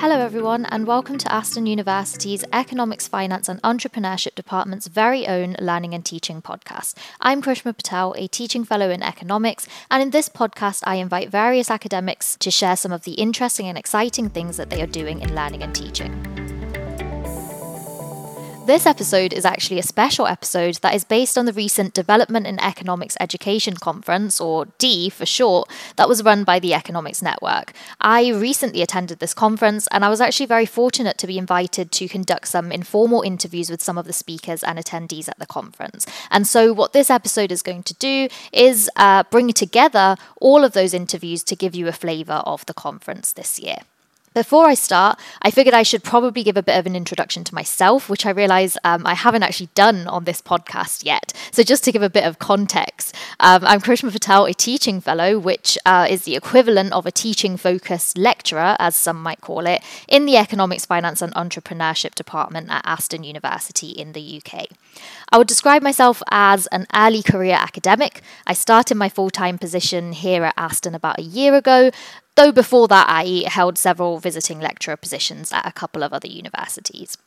Hello, everyone, and welcome to Aston University's Economics, Finance, and Entrepreneurship Department's very own Learning and Teaching podcast. I'm Karishma Patel, a teaching fellow in economics, and in this podcast, I invite various academics to share some of the interesting and exciting things that they are doing in learning and teaching. This episode is actually a special episode that is based on the recent Development in Economics Education Conference, or DEE for short, that was run by the Economics Network. I recently attended this conference and I was actually very fortunate to be invited to conduct some informal interviews with some of the speakers and attendees at the conference. And so, what this episode is going to do is uh, bring together all of those interviews to give you a flavour of the conference this year. Before I start, I figured I should probably give a bit of an introduction to myself, which I realize um, I haven't actually done on this podcast yet. So, just to give a bit of context, um, I'm Karishma Patel, a teaching fellow, which uh, is the equivalent of a teaching focused lecturer, as some might call it, in the Economics, Finance and Entrepreneurship Department at Aston University in the UK. I would describe myself as an early career academic. I started my full time position here at Aston about a year ago, though before that I held several visiting lecturer positions at a couple of other universities.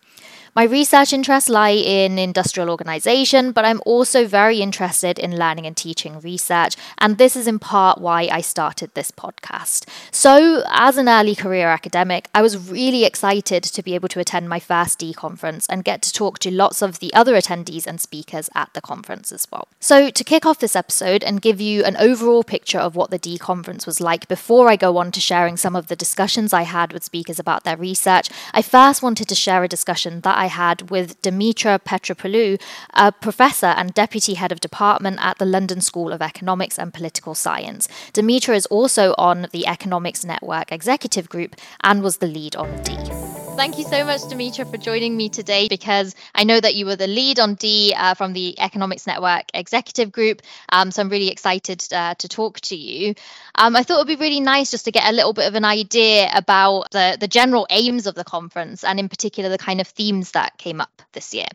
My research interests lie in industrial organization, but I'm also very interested in learning and teaching research, and this is in part why I started this podcast. So, as an early career academic, I was really excited to be able to attend my first DEE conference and get to talk to lots of the other attendees and speakers at the conference as well. So, to kick off this episode and give you an overall picture of what the DEE conference was like before I go on to sharing some of the discussions I had with speakers about their research, I first wanted to share a discussion that I had with Dimitra Petropoulou, a professor and deputy head of department at the London School of Economics and Political Science. Dimitra is also on the Economics Network Executive Group and was the lead on DEE. Thank you so much, Dimitra, for joining me today because I know that you were the lead on DEE uh, from the Economics Network Executive Group. Um, so I'm really excited uh, to talk to you. Um, I thought it would be really nice just to get a little bit of an idea about the, the general aims of the conference and, in particular, the kind of themes that came up this year.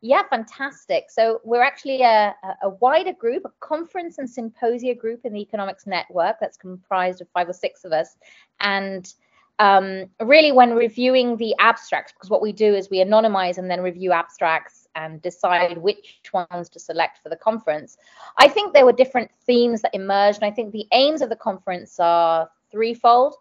Yeah, fantastic. So we're actually a, a wider group, a conference and symposia group in the Economics Network that's comprised of five or six of us. And um, really when reviewing the abstracts, because what we do is we anonymize and then review abstracts and decide which ones to select for the conference. I think there were different themes that emerged, and I think the aims of the conference are threefold.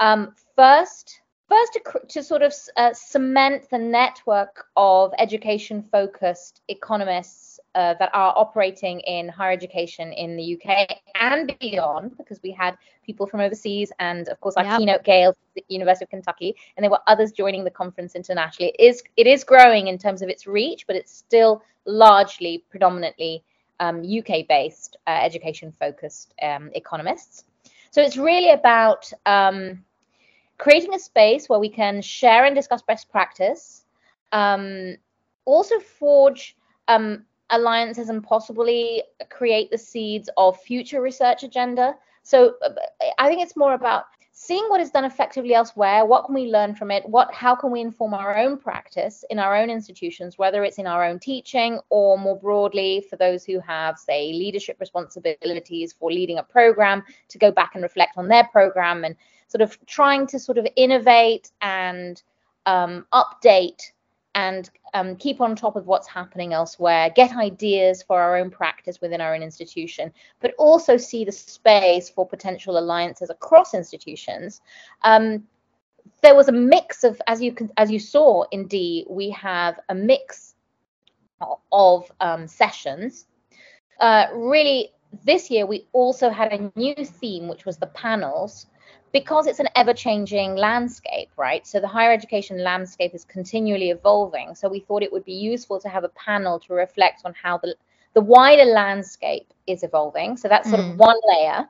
Um, first, first to, to sort of uh, cement the network of education focused economists uh, that are operating in higher education in the UK and beyond, because we had people from overseas and, of course, our yep. keynote Gail, the University of Kentucky, and there were others joining the conference internationally. It is it is growing in terms of its reach, but it's still largely, predominantly um, UK-based, uh, education-focused um, economists. So it's really about um, creating a space where we can share and discuss best practice, um, also forge um, alliances and possibly create the seeds of future research agenda. So uh, I think it's more about seeing what is done effectively elsewhere what can we learn from it what how can we inform our own practice in our own institutions whether it's in our own teaching or more broadly for those who have say leadership responsibilities for leading a program to go back and reflect on their program and sort of trying to sort of innovate and um, update and um, keep on top of what's happening elsewhere, get ideas for our own practice within our own institution, but also see the space for potential alliances across institutions. Um, there was a mix of, as you as you saw in DEE, we have a mix of um, sessions. Uh, really, this year we also had a new theme, which was the panels because it's an ever changing landscape, right? So the higher education landscape is continually evolving. So we thought it would be useful to have a panel to reflect on how the, the wider landscape is evolving. So that's sort mm. of one layer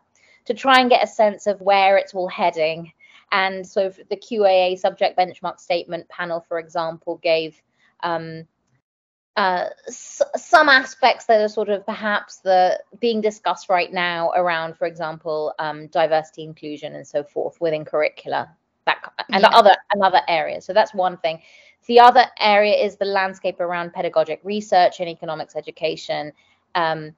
to try and get a sense of where it's all heading. And so the QAA subject benchmark statement panel, for example, gave um, uh, s- some aspects that are sort of perhaps the being discussed right now around, for example, um, diversity, inclusion, and so forth within curricula, that and yeah. other another areas. So that's one thing. The other area is the landscape around pedagogic research and economics education. Um,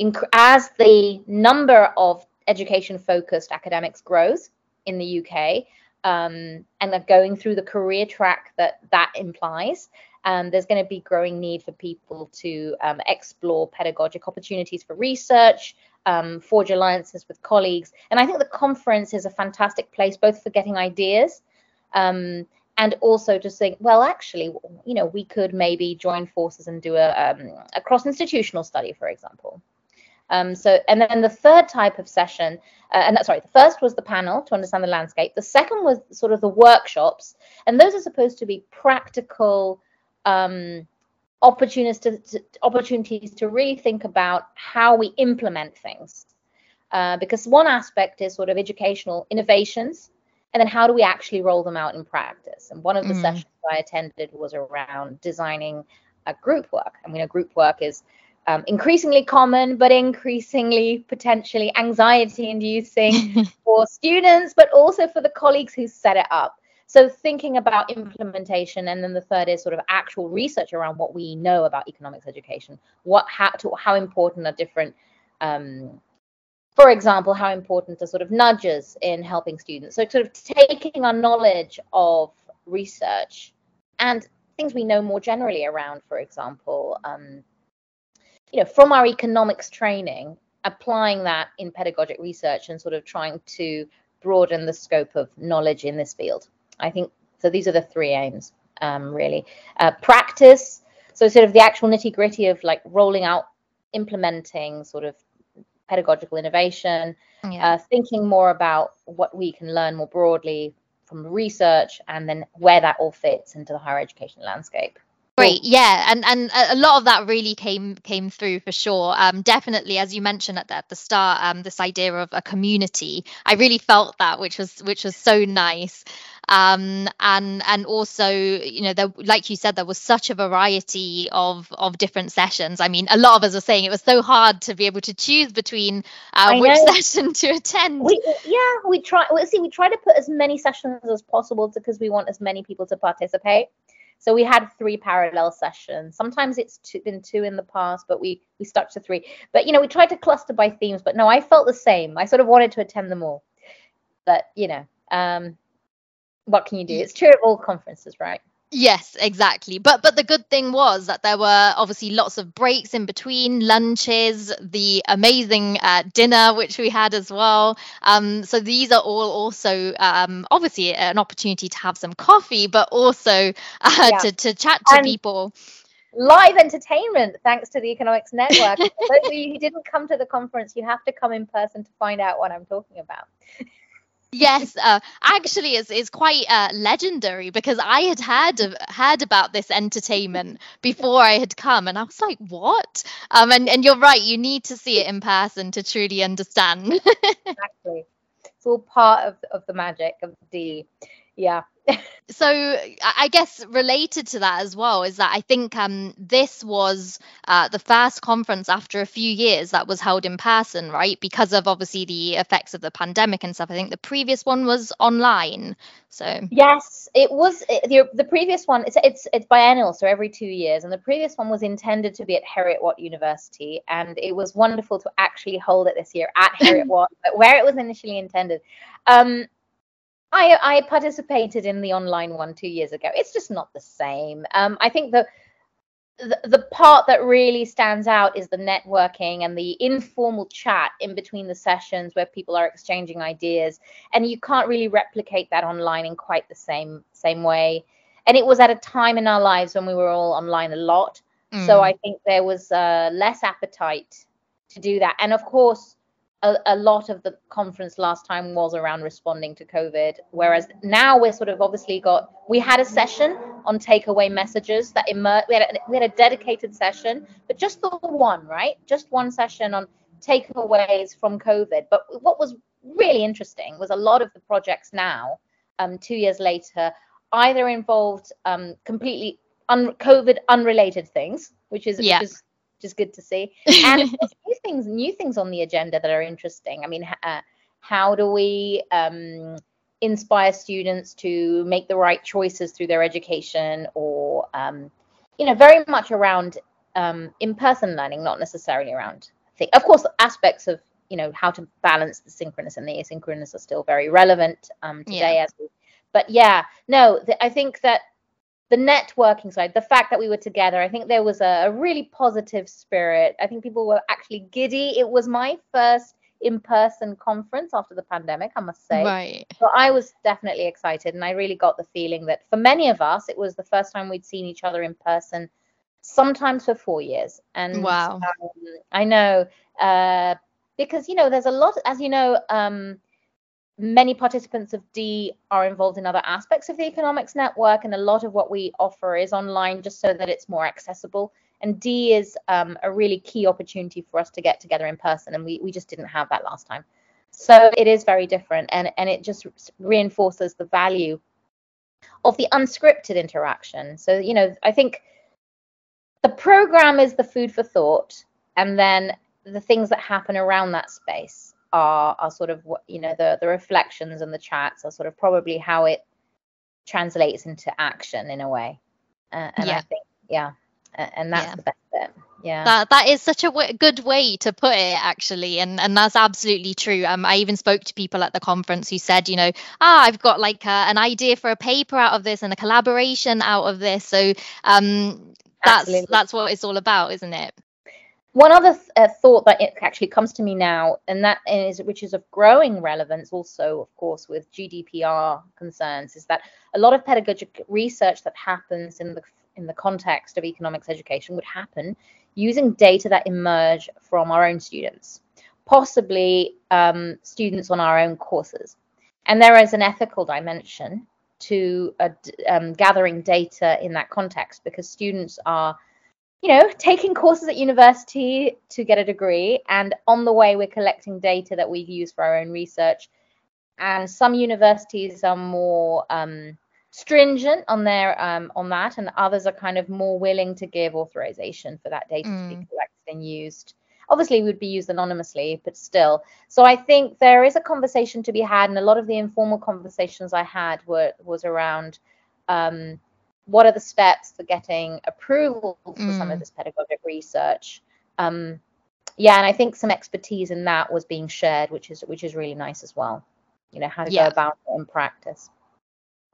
inc- as the number of education-focused academics grows in the UK, um, and going through the career track that that implies. Um, there's going to be growing need for people to um, explore pedagogic opportunities for research, um, forge alliances with colleagues. And I think the conference is a fantastic place both for getting ideas um, and also to think, well, actually, you know, we could maybe join forces and do a, um, a cross institutional study, for example. Um, so, and then the third type of session, uh, and that, sorry, the first was the panel to understand the landscape. The second was sort of the workshops, and those are supposed to be practical um, opportunities to, to, opportunities to really think about how we implement things. Uh, because one aspect is sort of educational innovations, and then how do we actually roll them out in practice? And one of the mm. sessions I attended was around designing a group work. I mean, a group work is um, increasingly common, but increasingly potentially anxiety inducing for students, but also for the colleagues who set it up. So thinking about implementation, and then the third is sort of actual research around what we know about economics education. What how to, how important are different um, for example, how important are sort of nudges in helping students? So, sort of taking our knowledge of research and things we know more generally around, for example, um, you know, from our economics training, applying that in pedagogic research and sort of trying to broaden the scope of knowledge in this field. I think so. These are the three aims, um, really. Uh, practice, so sort of the actual nitty gritty of like rolling out, implementing sort of pedagogical innovation, yeah. uh, thinking more about what we can learn more broadly from research, and then where that all fits into the higher education landscape. Great, yeah, and and a lot of that really came came through for sure. Um, definitely, as you mentioned at the, at the start, um, this idea of a community, I really felt that, which was which was so nice um, and and also you know there, like you said there was such a variety of of different sessions i mean a lot of us were saying it was so hard to be able to choose between uh, which session to attend we, yeah we try well, see we try to put as many sessions as possible because we want as many people to participate so we had three parallel sessions. Sometimes it's two, been two in the past, but we we stuck to three. But you know, we tried to cluster by themes. But no, I felt the same. I sort of wanted to attend them all. But you know, um, what can you do? It's true at all conferences, right? Yes, exactly. But but the good thing was that there were obviously lots of breaks in between lunches, the amazing uh, dinner which we had as well. Um, so these are all also um, obviously an opportunity to have some coffee, but also uh, yeah. to to chat to and people. Live entertainment, thanks to the Economics Network. those of you who didn't come to the conference, you have to come in person to find out what I'm talking about. Yes, uh, actually, it's, quite uh, legendary because I had heard heard about this entertainment before I had come, and I was like, "What?" Um, and and you're right, you need to see it in person to truly understand. exactly, it's all part of of the magic of the, yeah so I guess related to that as well is that I think um, this was uh, the first conference after a few years that was held in person, right? Because of obviously the effects of the pandemic and stuff. I think the previous one was online. So yes, it was the, the previous one. It's it's it's biennial, so every two years, and the previous one was intended to be at Heriot Watt University, and it was wonderful to actually hold it this year at Heriot Watt, where it was initially intended. Um, I, I participated in the online one two years ago. It's just not the same. Um, I think the, the the part that really stands out is the networking and the informal chat in between the sessions where people are exchanging ideas, and you can't really replicate that online in quite the same same way. And it was at a time in our lives when we were all online a lot, mm. so I think there was uh, less appetite to do that. And of course, a, a, lot of the conference last time was around responding to COVID, whereas now we're sort of obviously got we had a session on takeaway messages that emerged. We had a, we had a dedicated session, but just the one, right? Just one session on takeaways from COVID. But what was really interesting was a lot of the projects now, um, two years later, either involved um, completely un- COVID unrelated things, which is yeah. which is which is good to see. And new things, new things on the agenda that are interesting. I mean, uh, how do we um, inspire students to make the right choices through their education, or um, you know, very much around um, in-person learning, not necessarily around. Of course, aspects of you know how to balance the synchronous and the asynchronous are still very relevant um, today yeah. as we but yeah, no, th- I think that the networking side, the fact that we were together, I think there was a, a really positive spirit. I think people were actually giddy. It was my first in-person conference after the pandemic, I must say. Right. So I was definitely excited, and I really got the feeling that for many of us, it was the first time we'd seen each other in person, sometimes for four years. And Wow. um, I know uh, because you know there's a lot, as you know, um, many participants of DEE are involved in other aspects of the economics network, and a lot of what we offer is online just so that it's more accessible. And DEE is um, a really key opportunity for us to get together in person, and we, we just didn't have that last time. So it is very different, and, and it just reinforces the value of the unscripted interaction. So, you know, I think the program is the food for thought, and then the things that happen around that space are are sort of what you know the the reflections and the chats are sort of probably how it translates into action in a way. Uh, and Yeah. I think yeah, and that's Yeah. the best bit. Yeah. That that is such a w- good way to put it, actually, and and that's absolutely true. Um, I even spoke to people at the conference who said, you know, ah, I've got like a, an idea for a paper out of this and a collaboration out of this. So, um, that's Absolutely. that's what it's all about, isn't it? One other th- uh, thought that actually comes to me now, and that is which is of growing relevance, also of course with GDPR concerns, is that a lot of pedagogic research that happens in the in the context of economics education would happen using data that emerge from our own students, possibly um, students on our own courses, and there is an ethical dimension to um, gathering data in that context because students are you know, taking courses at university to get a degree, and on the way, we're collecting data that we've used for our own research. And some universities are more um, stringent on their um, on that, and others are kind of more willing to give authorization for that data to be Mm. collected and used. Obviously, it would be used anonymously, but still. So I think there is a conversation to be had, and a lot of the informal conversations I had were was around. Um, what are the steps for getting approval for some of Mm. this pedagogic research um yeah and i think some expertise in that was being shared which is which is really nice as well you know how to Yeah. go about it in practice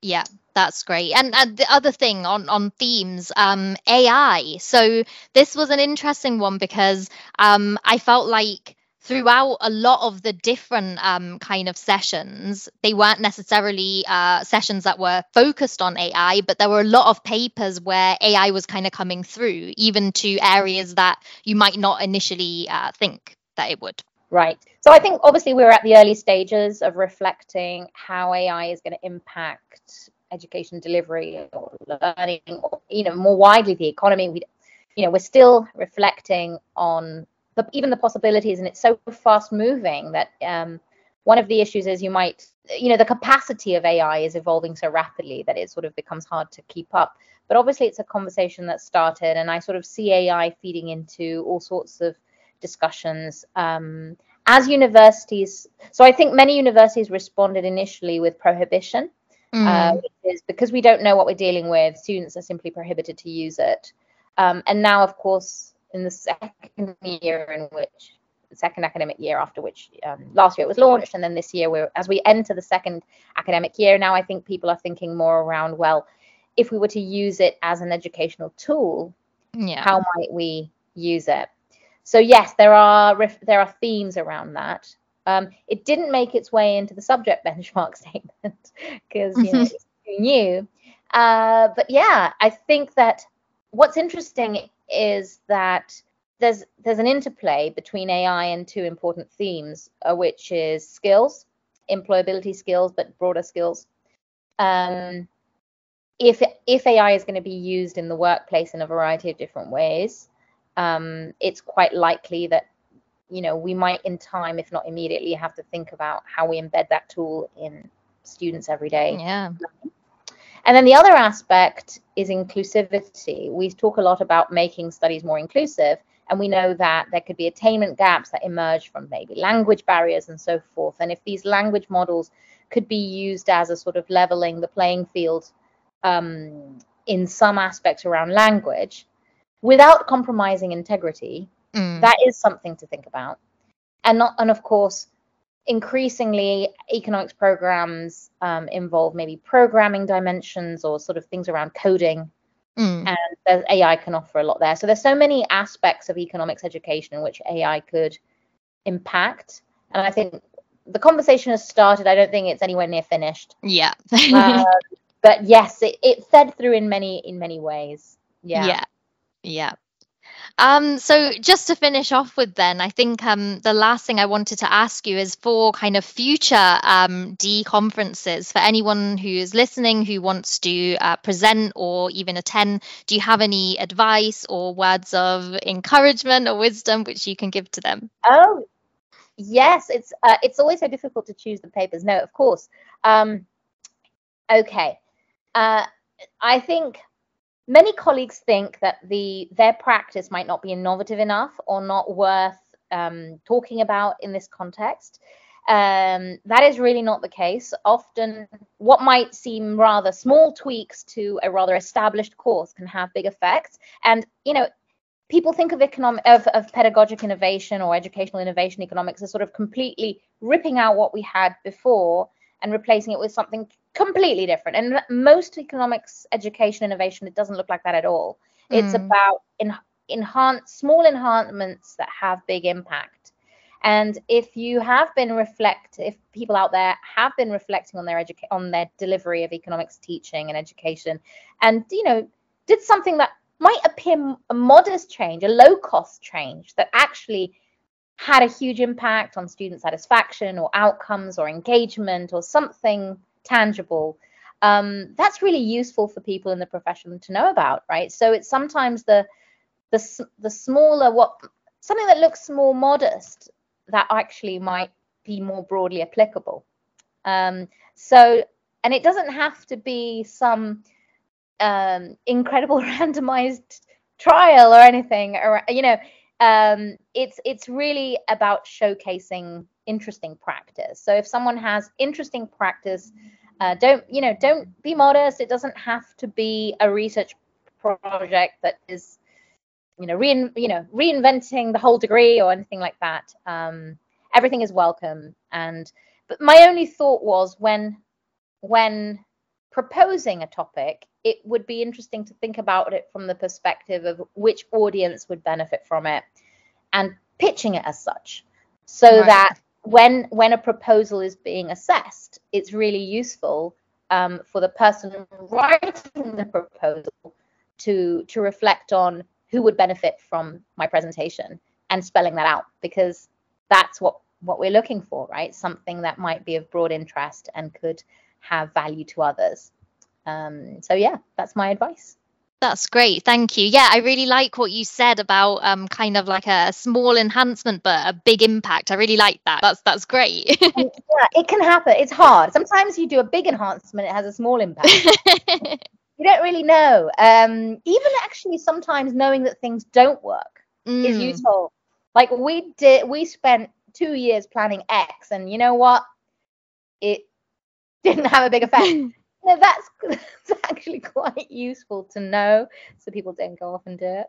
Yeah, that's great. And, and the other thing on on themes, um, AI. So this was an interesting one because um, I felt like throughout a lot of the different um, kind of sessions, they weren't necessarily uh, sessions that were focused on AI, but there were a lot of papers where AI was kind of coming through, even to areas that you might not initially uh, think that it would. right so i think obviously we're at the early stages of reflecting how ai is going to impact education delivery or learning or you know more widely the economy we you know we're still reflecting on the, even the possibilities and it's so fast moving that um, one of the issues is you might you know the capacity of ai is evolving so rapidly that it sort of becomes hard to keep up. But obviously it's a conversation that started and i sort of see ai feeding into all sorts of discussions. Um, as universities so i think many universities responded initially with prohibition uh, Mm, which is because we don't know what we're dealing with, students are simply prohibited to use it. Um, and now, of course, in the second year in which the second academic year after which um, last year it was launched, and then this year we're as we enter the second academic year now, I think people are thinking more around well, if we were to use it as an educational tool, yeah. how might we use it? So yes, there are there are themes around that. Um, it didn't make its way into the subject benchmark statement because you know it's too new. Uh, but yeah, I think that what's interesting is that there's there's an interplay between AI and two important themes, uh, which is skills, employability skills, but broader skills. Um, if if AI is going to be used in the workplace in a variety of different ways, um, it's quite likely that you know we might in time, if not immediately, have to think about how we embed that tool in students every day. Yeah. And then the other aspect is inclusivity. We talk a lot about making studies more inclusive, and we know that there could be attainment gaps that emerge from maybe language barriers and so forth. And if these language models could be used as a sort of leveling the playing field um, in some aspects around language without compromising integrity, Mm. that is something to think about. And not, and of course, increasingly economics programs um, involve maybe programming dimensions or sort of things around coding. Mm. and ai can offer a lot there. So there's so many aspects of economics education in which ai could impact. And i think the conversation has started. I don't think it's anywhere near finished. Yeah. Uh, but yes it, it fed through in many in many ways. Yeah. Yeah. Yeah um, so just to finish off with then, I think um, the last thing I wanted to ask you is for kind of future um, DEE conferences for anyone who is listening who wants to uh, present or even attend. Do you have any advice or words of encouragement or wisdom which you can give to them? Oh, yes. It's uh, it's always so difficult to choose the papers. No, of course. Um, okay. Uh, I think Many colleagues think that the their practice might not be innovative enough or not worth um, talking about in this context. Um, that is really not the case. Often, what might seem rather small tweaks to a rather established course can have big effects. And you know, people think of economic of, of pedagogic innovation or educational innovation economics as sort of completely ripping out what we had before and replacing it with something completely different. And most economics education innovation, it doesn't look like that at all. Mm. It's about in, enhance small enhancements that have big impact. And if you have been reflect, if people out there have been reflecting on their education, on their delivery of economics teaching and education, and you know, did something that might appear a modest change, a low cost change that actually had a huge impact on student satisfaction or outcomes or engagement or something tangible um, that's really useful for people in the profession to know about right? So it's sometimes the the, the smaller what something that looks more modest that actually might be more broadly applicable. Um, so and it doesn't have to be some um, incredible randomized trial or anything or you know um, it's it's really about showcasing interesting practice. So if someone has interesting practice, uh, don't you know? Don't be modest. It doesn't have to be a research project that is, you know, rein, you know, reinventing the whole degree or anything like that. Um, everything is welcome. And but my only thought was when when proposing a topic, it would be interesting to think about it from the perspective of which audience would benefit from it and pitching it as such so right. that when when a proposal is being assessed it's really useful um, for the person writing the proposal to to reflect on who would benefit from my presentation and spelling that out because that's what what we're looking for right something that might be of broad interest and could have value to others. Um, so yeah, that's my advice. That's great. Thank you. Yeah, I really like what you said about um, kind of like a small enhancement but a big impact. I really like that. That's that's great. yeah, it can happen. It's hard. Sometimes you do a big enhancement, it has a small impact. you don't really know. Um, even actually sometimes knowing that things don't work mm. is useful. Like we did we spent two years planning X and you know what? It didn't have a big effect. no, that's, that's actually quite useful to know so people don't go off and do it.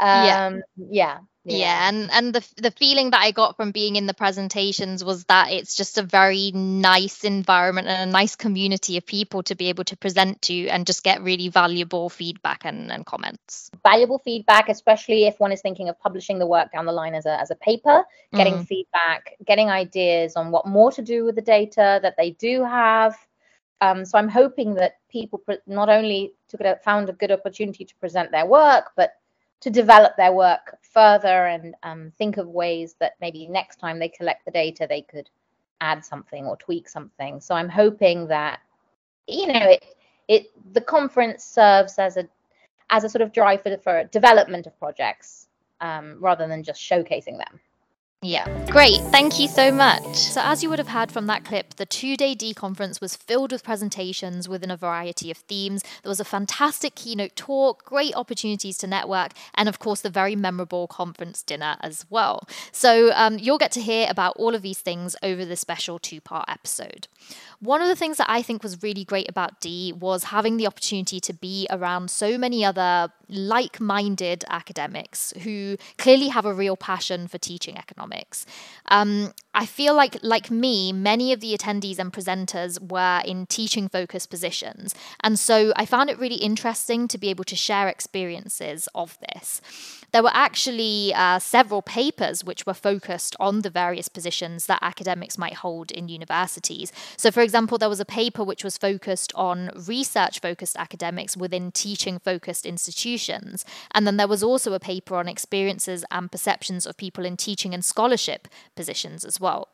Um, yeah. yeah. Yeah. yeah. and and the the feeling that I got from being in the presentations was that it's just a very nice environment and a nice community of people to be able to present to and just get really valuable feedback and, and comments. Valuable feedback, especially if one is thinking of publishing the work down the line as a as a paper, getting mm. feedback, getting ideas on what more to do with the data that they do have. Um, so I'm hoping that people not only took it found a good opportunity to present their work, but to develop their work further and um, think of ways that maybe next time they collect the data they could add something or tweak something. So i'm hoping that you know it it the conference serves as a as a sort of drive for, for development of projects um, rather than just showcasing them yeah, great. Thank you so much. So, as you would have heard from that clip, the two day DEE conference was filled with presentations within a variety of themes. There was a fantastic keynote talk, great opportunities to network, and of course, the very memorable conference dinner as well. So, um, you'll get to hear about all of these things over the special two part episode. One of the things that I think was really great about DEE was having the opportunity to be around so many other like minded academics who clearly have a real passion for teaching economics economics. Um, I feel like, like me, many of the attendees and presenters were in teaching focused positions. And so I found it really interesting to be able to share experiences of this. There were actually uh, several papers which were focused on the various positions that academics might hold in universities. So, for example, there was a paper which was focused on research focused academics within teaching focused institutions. And then there was also a paper on experiences and perceptions of people in teaching and scholarship positions as well.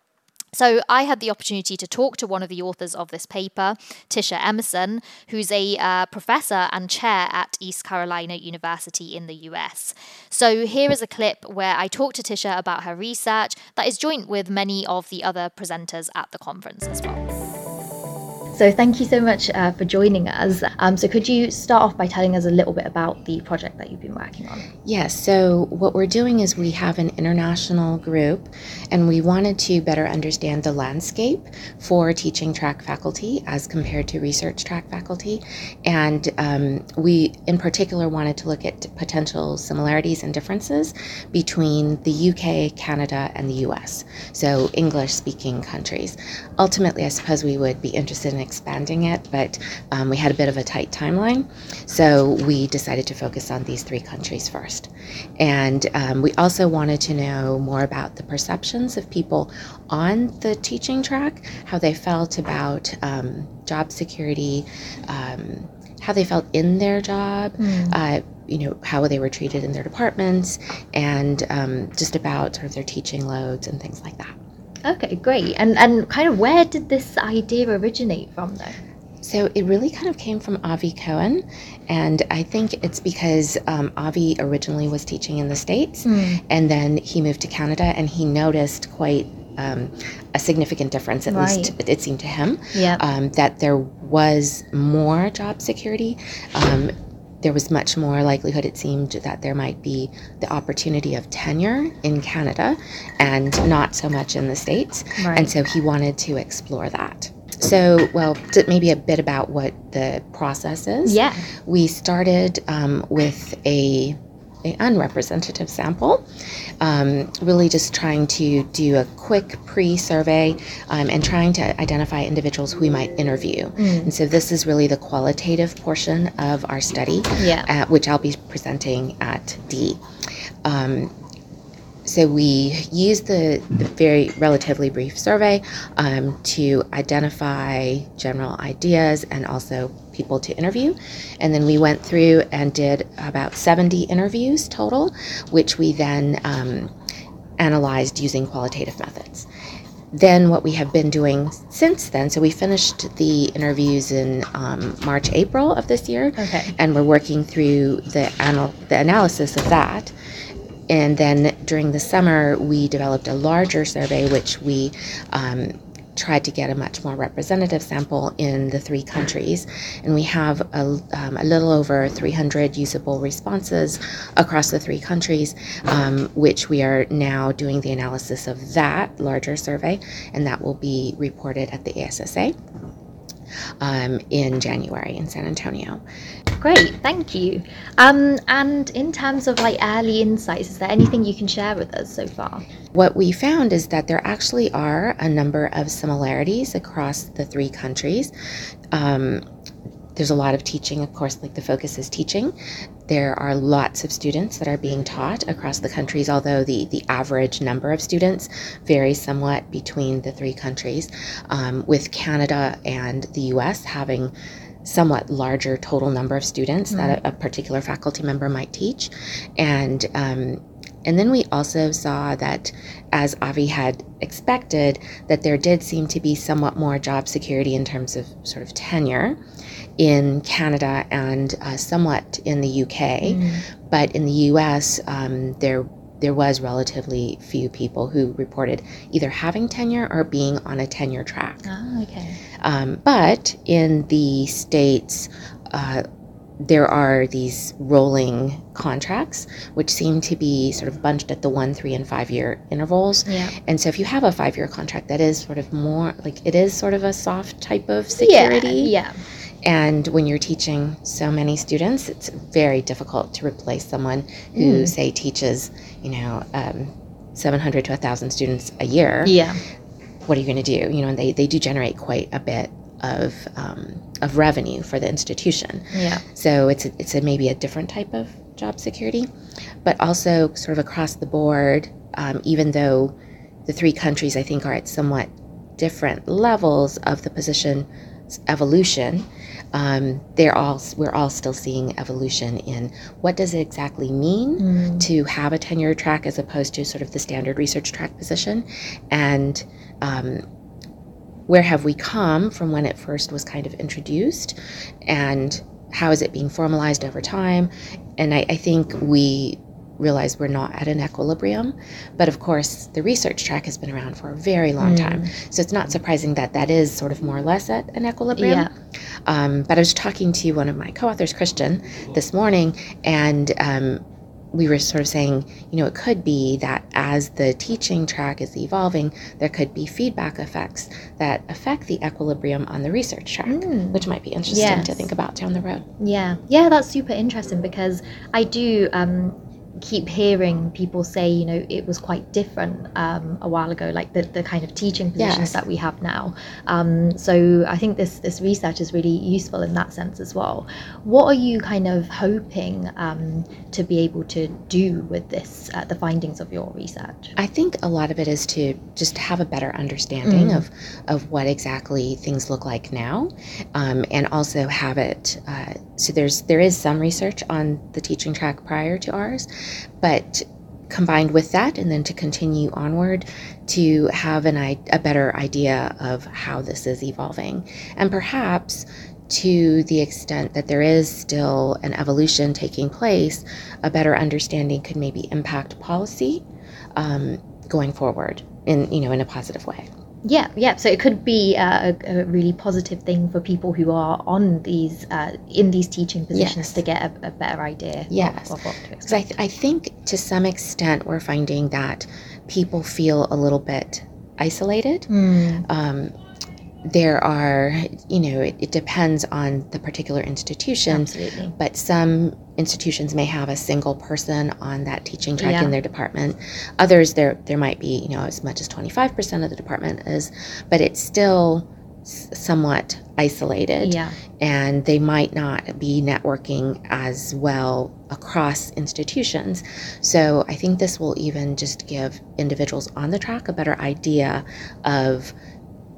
So I had the opportunity to talk to one of the authors of this paper, Tisha Emerson, who's a uh, professor and chair at East Carolina University in the US. So here is a clip where I talked to Tisha about her research that is joint with many of the other presenters at the conference as well. So thank you so much uh, for joining us. Um, so could you start off by telling us a little bit about the project that you've been working on? Yes. So what we're doing is we have an international group, and we wanted to better understand the landscape for teaching track faculty as compared to research track faculty, and um, we in particular wanted to look at potential similarities and differences between the UK, Canada, and the US. So English-speaking countries. Ultimately, I suppose we would be interested in expanding it, but um, we had a bit of a tight timeline. So we decided to focus on these three countries first. And um, we also wanted to know more about the perceptions of people on the teaching track, how they felt about um, job security, um, how they felt in their job. Mm. Uh, you know how they were treated in their departments and um, just about sort of their teaching loads and things like that Okay, great. And and kind of where did this idea originate from though? So it really kind of came from Avi Cohen, and I think it's because um, Avi originally was teaching in the States, mm. and then he moved to Canada, and he noticed quite um, a significant difference, at right. least it seemed to him, yep. um, that there was more job security. Um, there was much more likelihood, it seemed, that there might be the opportunity of tenure in Canada and not so much in the States. Right. And so he wanted to explore that. So, well, maybe a bit about what the process is. Yeah. We started um, with a a unrepresentative sample. Um, really just trying to do a quick pre survey um, and trying to identify individuals who we might interview. Mm. And so this is really the qualitative portion of our study, yeah. uh, which I'll be presenting at DEE. Um, so we used the, the, very relatively brief survey um, to identify general ideas and also people to interview. And then we went through and did about 70 interviews total, which we then um, analyzed using qualitative methods. Then, what we have been doing since then, so we finished the interviews in um, March, April of this year, okay. and we're working through the, anal- the analysis of that. And then during the summer, we developed a larger survey, which we um, tried to get a much more representative sample in the three countries. And we have a, um, a little over 300 usable responses across the three countries, um, which we are now doing the analysis of that larger survey, and that will be reported at the ASSA um, in January in San Antonio. Great, thank you. Um, and in terms of like early insights, is there anything you can share with us so far? What we found is that there actually are a number of similarities across the three countries. Um, there's a lot of teaching, of course, like the focus is teaching. There are lots of students that are being taught across the countries, although the, the average number of students varies somewhat between the three countries, um, with Canada and the US having somewhat larger total number of students mm-hmm. that a, a, particular faculty member might teach. And um, and then we also saw that, as Avi had expected, that there did seem to be somewhat more job security in terms of sort of tenure in Canada and uh, somewhat in the UK. Mm. But in the US, um, there there was relatively few people who reported either having tenure or being on a tenure track. Oh, okay. Um, but in the states, uh, there are these rolling contracts, which seem to be sort of bunched at the one, three, and five year intervals. Yeah. And so if you have a five year contract, that is sort of more like it is sort of a soft type of security. Yeah. yeah. And when you're teaching so many students, it's very difficult to replace someone who, mm. say, teaches, you know, um, 700 to 1,000 students a year, Yeah. what are you going to do? You know, and they, they do generate quite a bit of um, of revenue for the institution. Yeah. So it's a, it's a, maybe a different type of job security, but also sort of across the board. Um, even though the three countries I think are at somewhat different levels of the position evolution, um, they're all we're all still seeing evolution in what does it exactly mean to have a tenure track as opposed to sort of the standard research track position, and um, where have we come from when it first was kind of introduced? And how is it being formalized over time? And i, I think we realize we're not at an equilibrium. But of course the research track has been around for a very long time. So it's not surprising that that is sort of more or less at an equilibrium. Yeah. um, but i was talking to one of my co-authors christian this morning and um, we were sort of saying, you know, it could be that as the teaching track is evolving, there could be feedback effects that affect the equilibrium on the research track, which might be interesting to think about down the road. Yeah, yeah, that's super interesting because I do um, keep hearing people say, you know, it was quite different um, a while ago, like the, the kind of teaching positions Yes. that we have now. Um, so I think this this research is really useful in that sense as well. What are you kind of hoping um, to be able to do with this, uh, the findings of your research? I think a lot of it is to just have a better understanding of, of what exactly things look like now, um, and also have it. Uh, so there's there is some research on the teaching track prior to ours, but combined with that, and then to continue onward to have an a better idea of how this is evolving, and perhaps to the extent that there is still an evolution taking place, a better understanding could maybe impact policy um, going forward in you know in a positive way. Yeah, yeah. So it could be uh, a, a really positive thing for people who are on these uh, in these teaching positions Yes. to get a, a better idea Yes. of, what to Because I, th- I think to some extent we're finding that people feel a little bit isolated. Hmm. Um, there are, you know, it, it depends on the particular institution. Absolutely. But some institutions may have a single person on that teaching track Yeah. in their department. Others, there there might be, you know, as much as twenty five percent of the department is, but it's still somewhat isolated. Yeah. and they might not be networking as well across institutions. So I think this will even just give individuals on the track a better idea of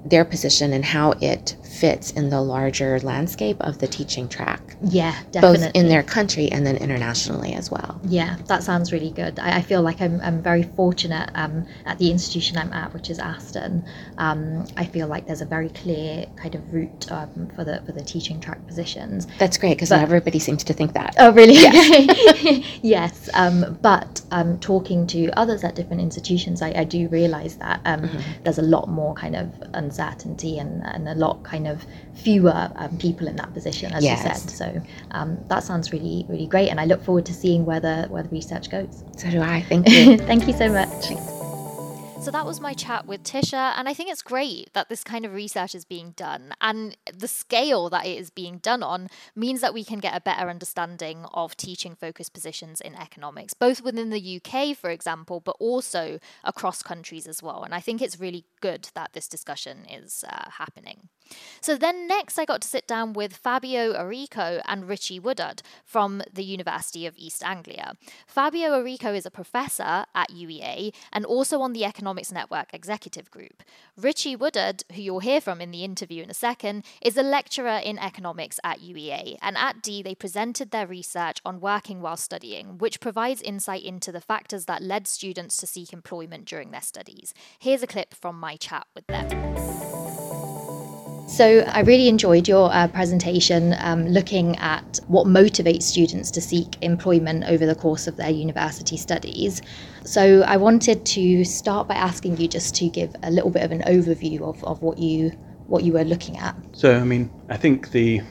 their position and how it fits in the larger landscape of the teaching track, Yeah, definitely. both in their country and then internationally as well. Yeah, that sounds really good. I, I feel like I'm, I'm very fortunate um, at the institution I'm at, which is Aston. Um, I feel like there's a very clear kind of route um, for the for the teaching track positions. That's great because not everybody seems to think that. Oh, really? yes. Um, but um, talking to others at different institutions, I, I do realise that um, Mm-hmm. there's a lot more kind of uncertainty and, and a lot kind of fewer um, people in that position, as you said. So um, that sounds really, really great, and I look forward to seeing where the where the research goes. So do I. Thank you. Thank you so much. So that was my chat with Tisha, and I think it's great that this kind of research is being done. And the scale that it is being done on means that we can get a better understanding of teaching focused positions in economics, both within the UK, for example, but also across countries as well. And I think it's really good that this discussion is uh, happening. So then next, I got to sit down with Fabio Arico and Ritchie Woodard from the University of East Anglia. Fabio Arico is a professor at UEA and also on the Economics Network Executive Group. Ritchie Woodard, who you'll hear from in the interview in a second, is a lecturer in economics at UEA. And at DEE, they presented their research on working while studying, which provides insight into the factors that led students to seek employment during their studies. Here's a clip from my chat with them. So I really enjoyed your uh, presentation um, looking at what motivates students to seek employment over the course of their university studies. So I wanted to start by asking you just to give a little bit of an overview of, of what you what you were looking at. So, I mean, I think the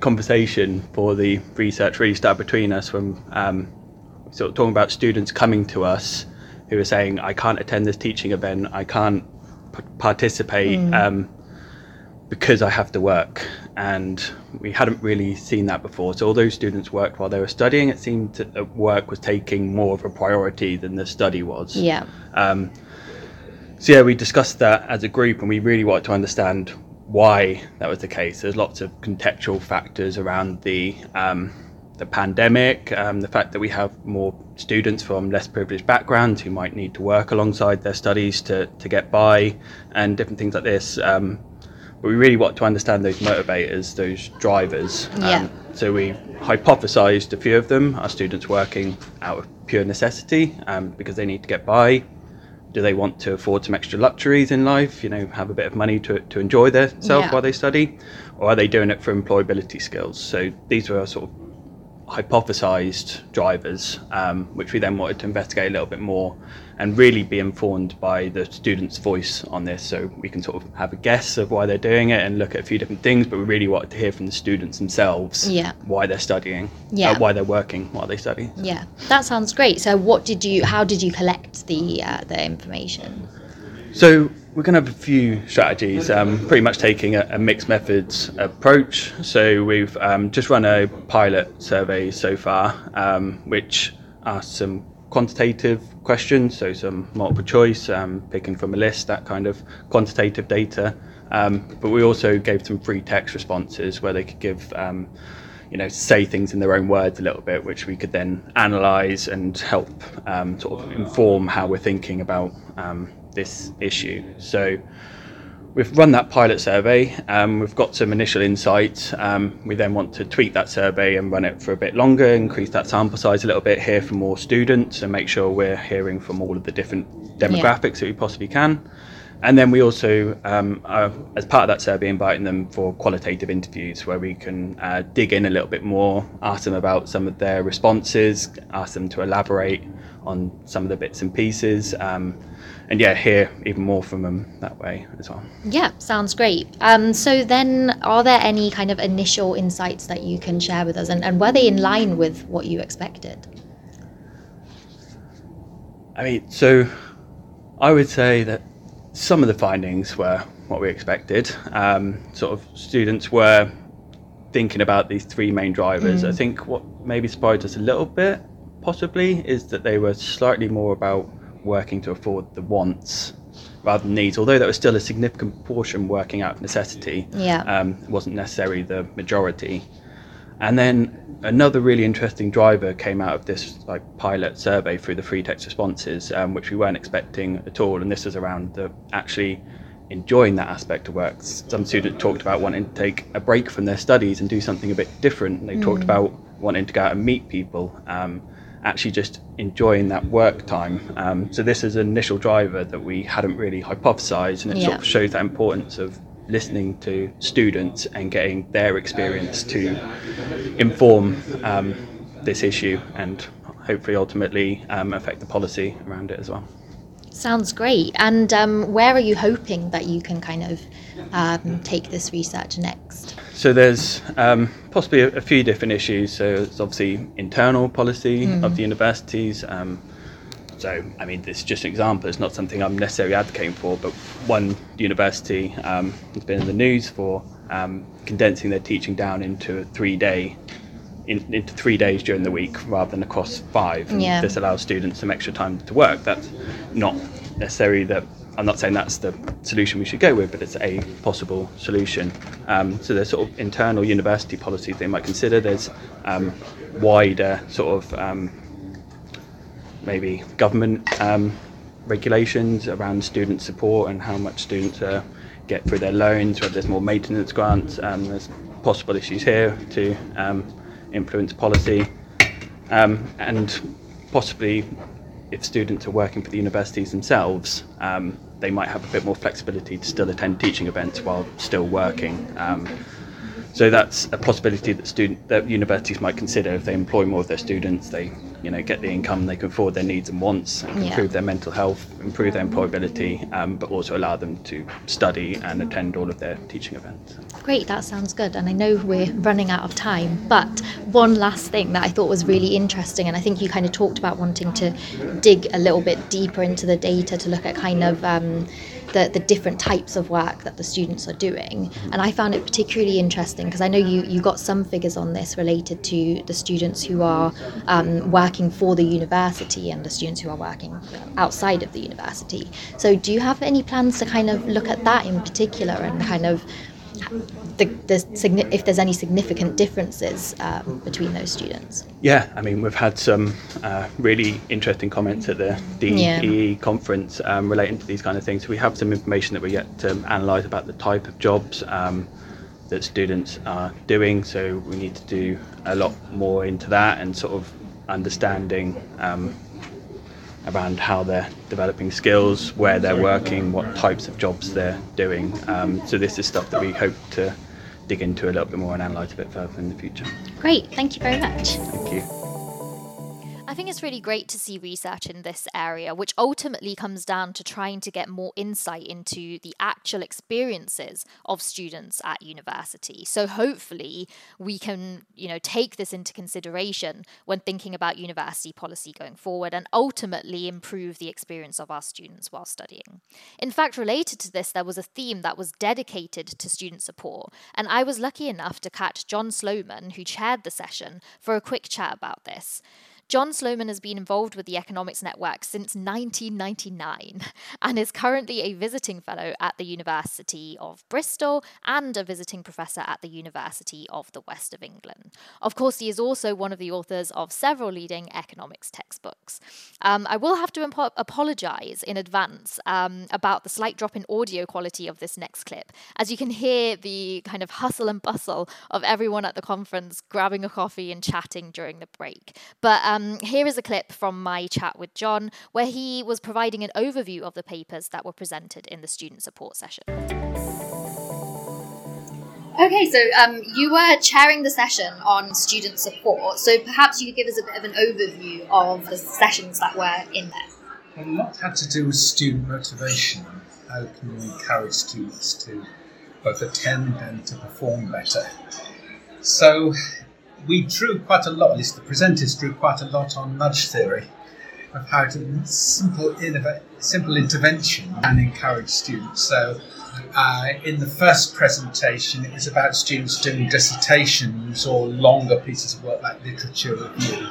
conversation for the research really started between us from um, sort of talking about students coming to us who are saying, I can't attend this teaching event, I can't p- participate. Um, because I have to work. And we hadn't really seen that before. So, although students worked while they were studying, it seemed that work was taking more of a priority than the study was. Yeah. Um, so, yeah, we discussed that as a group and we really wanted to understand why that was the case. There's lots of contextual factors around the um, the pandemic, um, the fact that we have more students from less privileged backgrounds who might need to work alongside their studies to, to get by, and different things like this. Um, but we really want to understand those motivators, those drivers. Um, yeah. So we hypothesized a few of them. Are students working out of pure necessity um, because they need to get by? Do they want to afford some extra luxuries in life? You know, have a bit of money to, to enjoy themselves yeah. while they study, or are they doing it for employability skills? So these were our sort of hypothesized drivers, um, which we then wanted to investigate a little bit more and really be informed by the student's voice on this. So we can sort of have a guess of why they're doing it and look at a few different things, but we really wanted to hear from the students themselves yeah. why they're studying, yeah. Uh, why they're working while they study. Yeah, that sounds great. So, what did you? How did you collect the uh, the information? So we're going to have a few strategies, um, pretty much taking a, a, mixed methods approach. So we've um, just run a pilot survey so far, um, which asks some quantitative questions, so some multiple choice, um, picking from a list, that kind of quantitative data. Um, but we also gave some free text responses where they could give um, you know, say things in their own words a little bit, which we could then analyse and help um, sort of inform how we're thinking about um, this issue. So we've run that pilot survey. Um, we've got some initial insights. Um, we then want to tweak that survey and run it for a bit longer, increase that sample size a little bit, hear from more students, and make sure we're hearing from all of the different demographics yeah. that we possibly can. And then we also, um, are, as part of that survey, inviting them for qualitative interviews where we can uh, dig in a little bit more, ask them about some of their responses, ask them to elaborate on some of the bits and pieces. Um, and yeah, hear even more from them that way as well. Yeah, sounds great. Um, so then, are there any kind of initial insights that you can share with us, and, and were they in line with what you expected? I mean, so I would say that some of the findings were what we expected. Um, sort of students were thinking about these three main drivers. Mm. I think what maybe surprised us a little bit, possibly, is that they were slightly more about working to afford the wants rather than needs, although that was still a significant portion working out of necessity. Yeah. Um, it wasn't necessarily the majority. And then another really interesting driver came out of this like pilot survey through the free text responses, um, which we weren't expecting at all. And this was around the actually enjoying that aspect of work. Some students talked about wanting to take a break from their studies and do something a bit different. They mm. talked about wanting to go out and meet people. Um, actually just enjoying that work time. Um, so this is an initial driver that we hadn't really hypothesized, and it yeah. sort of shows that importance of listening to students and getting their experience to inform um, this issue and hopefully ultimately um, affect the policy around it as well. Sounds great. And um, where are you hoping that you can kind of um, take this research next? So there's um, possibly a, a, few different issues. So it's obviously internal policy mm. of the universities. Um, so I mean, this is just an example. It's not something I'm necessarily advocating for, but one university um, has been in the news for um, condensing their teaching down into a three-day in, into three days during the week rather than across five. And yeah. this allows students some extra time to work. That's not necessarily the I'm not saying that's the solution we should go with, but it's a possible solution. Um, so there's sort of internal university policies they might consider. There's um, wider sort of um, maybe government um, regulations around student support and how much students uh, get through their loans, whether there's more maintenance grants. Um, there's possible issues here to um, influence policy. and possibly if students are working for the universities themselves, um, they might have a bit more flexibility to still attend teaching events while still working. Um, so that's a possibility that student that universities might consider if they employ more of their students. They you know get the income, they can afford their needs and wants, and yeah. improve their mental health, improve their employability, um, but also allow them to study and attend all of their teaching events. Great, that sounds good. And I know we're running out of time, but one last thing that I thought was really interesting, and I think you kind of talked about wanting to dig a little bit deeper into the data to look at kind of. Um, the, the different types of work that the students are doing. And I found it particularly interesting because I know you, you got some figures on this related to the students who are um, working for the university and the students who are working outside of the university. So, do you have any plans to kind of look at that in particular and kind of the, the, if there's any significant differences um, between those students. Yeah, I mean, we've had some uh, really interesting comments at the DEE yeah. conference um, relating to these kind of things. So we have some information that we get to analyse about the type of jobs um, that students are doing. So we need to do a lot more into that and sort of understanding um, around how they're developing skills, where they're working, what types of jobs they're doing. Um, so this is stuff that we hope to dig into a little bit more and analyse a bit further in the future. Great, thank you very much. Thank you. I think it's really great to see research in this area, which ultimately comes down to trying to get more insight into the actual experiences of students at university. So hopefully we can, you know, take this into consideration when thinking about university policy going forward and ultimately improve the experience of our students while studying. In fact, related to this, there was a theme that was dedicated to student support, and I was lucky enough to catch John Sloman, who chaired the session, for a quick chat about this. John Sloman has been involved with the Economics Network since 1999 and is currently a visiting fellow at the University of Bristol and a visiting professor at the University of the West of England. Of course, he is also one of the authors of several leading economics textbooks. Um, I will have to impo- apologize in advance um, about the slight drop in audio quality of this next clip, as you can hear the kind of hustle and bustle of everyone at the conference grabbing a coffee and chatting during the break. But um, um, here is a clip from my chat with John, where he was providing an overview of the papers that were presented in the student support session. Okay, so um, you were chairing the session on student support, so perhaps you could give us a bit of an overview of the sessions that were in there. A lot had to do with student motivation. How can you encourage students to both attend and to perform better? So we drew quite a lot, at least the presenters drew quite a lot on nudge theory of how to simple, innov- simple intervention and encourage students. So, uh, in the first presentation, it was about students doing dissertations or longer pieces of work like literature review,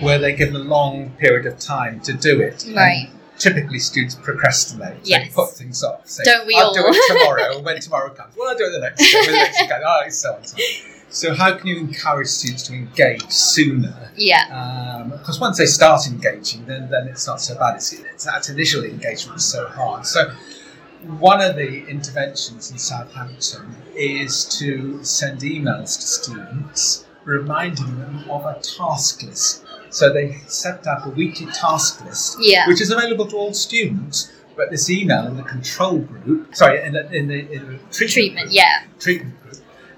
where they're given a long period of time to do it. Right. And typically, students procrastinate. Yes. They put things off. Say, Don't we I'll all? do it tomorrow. when tomorrow comes, well, I'll do it the next day. The next day oh, so on. So on. So how can you encourage students to engage sooner? Yeah. Because um, once they start engaging, then then it's not so bad. It's, it's that initial engagement is so hard. So one of the interventions in Southampton is to send emails to students reminding them of a task list. So they set up a weekly task list, yeah. which is available to all students. But this email in the control group, sorry, in the, in the, in the treatment, treatment group, yeah, treatment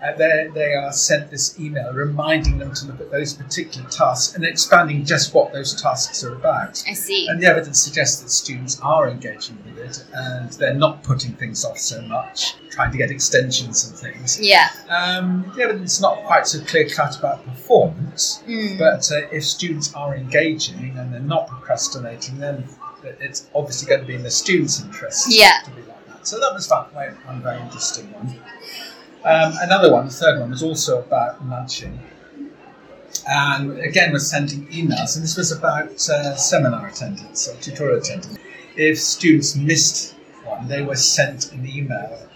uh, they, they are sent this email reminding them to look at those particular tasks and expanding just what those tasks are about. I see. And the evidence suggests that students are engaging with it and they're not putting things off so much, trying to get extensions and things. Yeah. Um, the evidence is not quite so clear cut about performance, mm. but uh, if students are engaging and they're not procrastinating, then it's obviously going to be in the students' interest yeah. to be like that. So that was fun, one very interesting one. Um, another one, the third one, was also about nudging. And again, we're sending emails, and this was about uh, seminar attendance or tutorial attendance. If students missed one, they were sent an email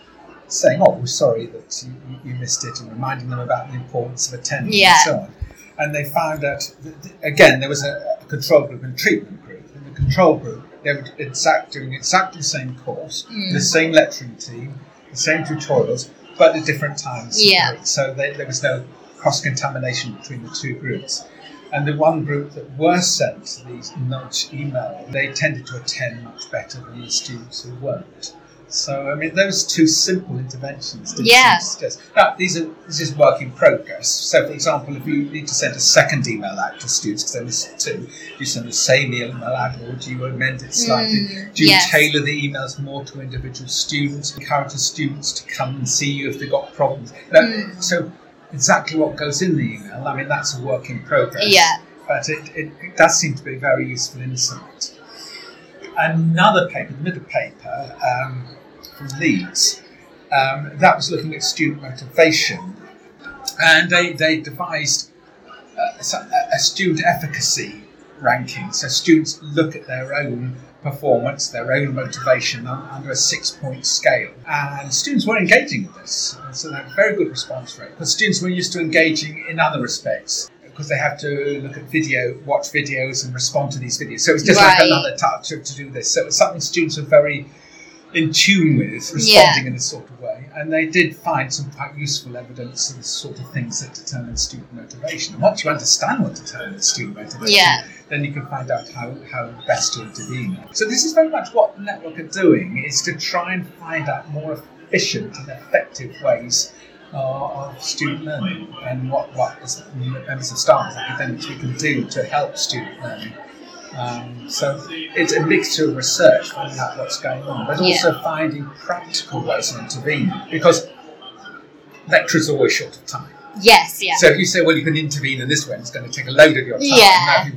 saying, "Oh, we're sorry that you, you missed it," and reminding them about the importance of attending yeah. and so on. And they found out that, again there was a, a control group and a treatment group. In the control group, they were exact, doing exactly the same course, mm. the same lecturing team, the same tutorials, but at different times. Yeah. So they, there was no cross contamination between the two groups. And the one group that were sent these nudge email, they tended to attend much better than the students who weren't. So I mean, those two simple interventions. Yeah. Suggest. Now these are this is work in progress. So for example, if you need to send a second email out to students because they missed two, do you send the same email out, or do you amend it slightly? Mm, do you yes. tailor the emails more to individual students? Encourage the students to come and see you if they've got problems. Now, Mm. So exactly what goes in the email. I mean, that's a work in progress. Yeah. But it, it, it does seem to be very useful insight. Another paper, the middle paper, um, from Leeds. Um, that was looking at student motivation, and they, they devised a, a student efficacy ranking. So students look at their own performance, their own motivation under a six point scale. And students were engaging with this. And so they had a very good response rate because students were used to engaging in other respects because they have to look at video, watch videos, and respond to these videos. So it's just right. like another touch to, to do this. So it's something students are very in tune with, responding yeah. in this sort of way. And they did find some quite useful evidence of the sort of things that determine student motivation. And once you understand what determines student motivation, yeah. then you can find out how, how best to intervene. So this is very much what the network are doing, is to try and find out more efficient and effective ways uh, of student learning and what, what as members of staff, academics, we can do to help student learning. Um, so it's a mixture of research finding out what's going on, but also yeah. finding practical ways of intervening because lecturers are always short of time. Yes, yeah. So if you say, well, you can intervene in this way, it's going to take a load of your time. Yeah.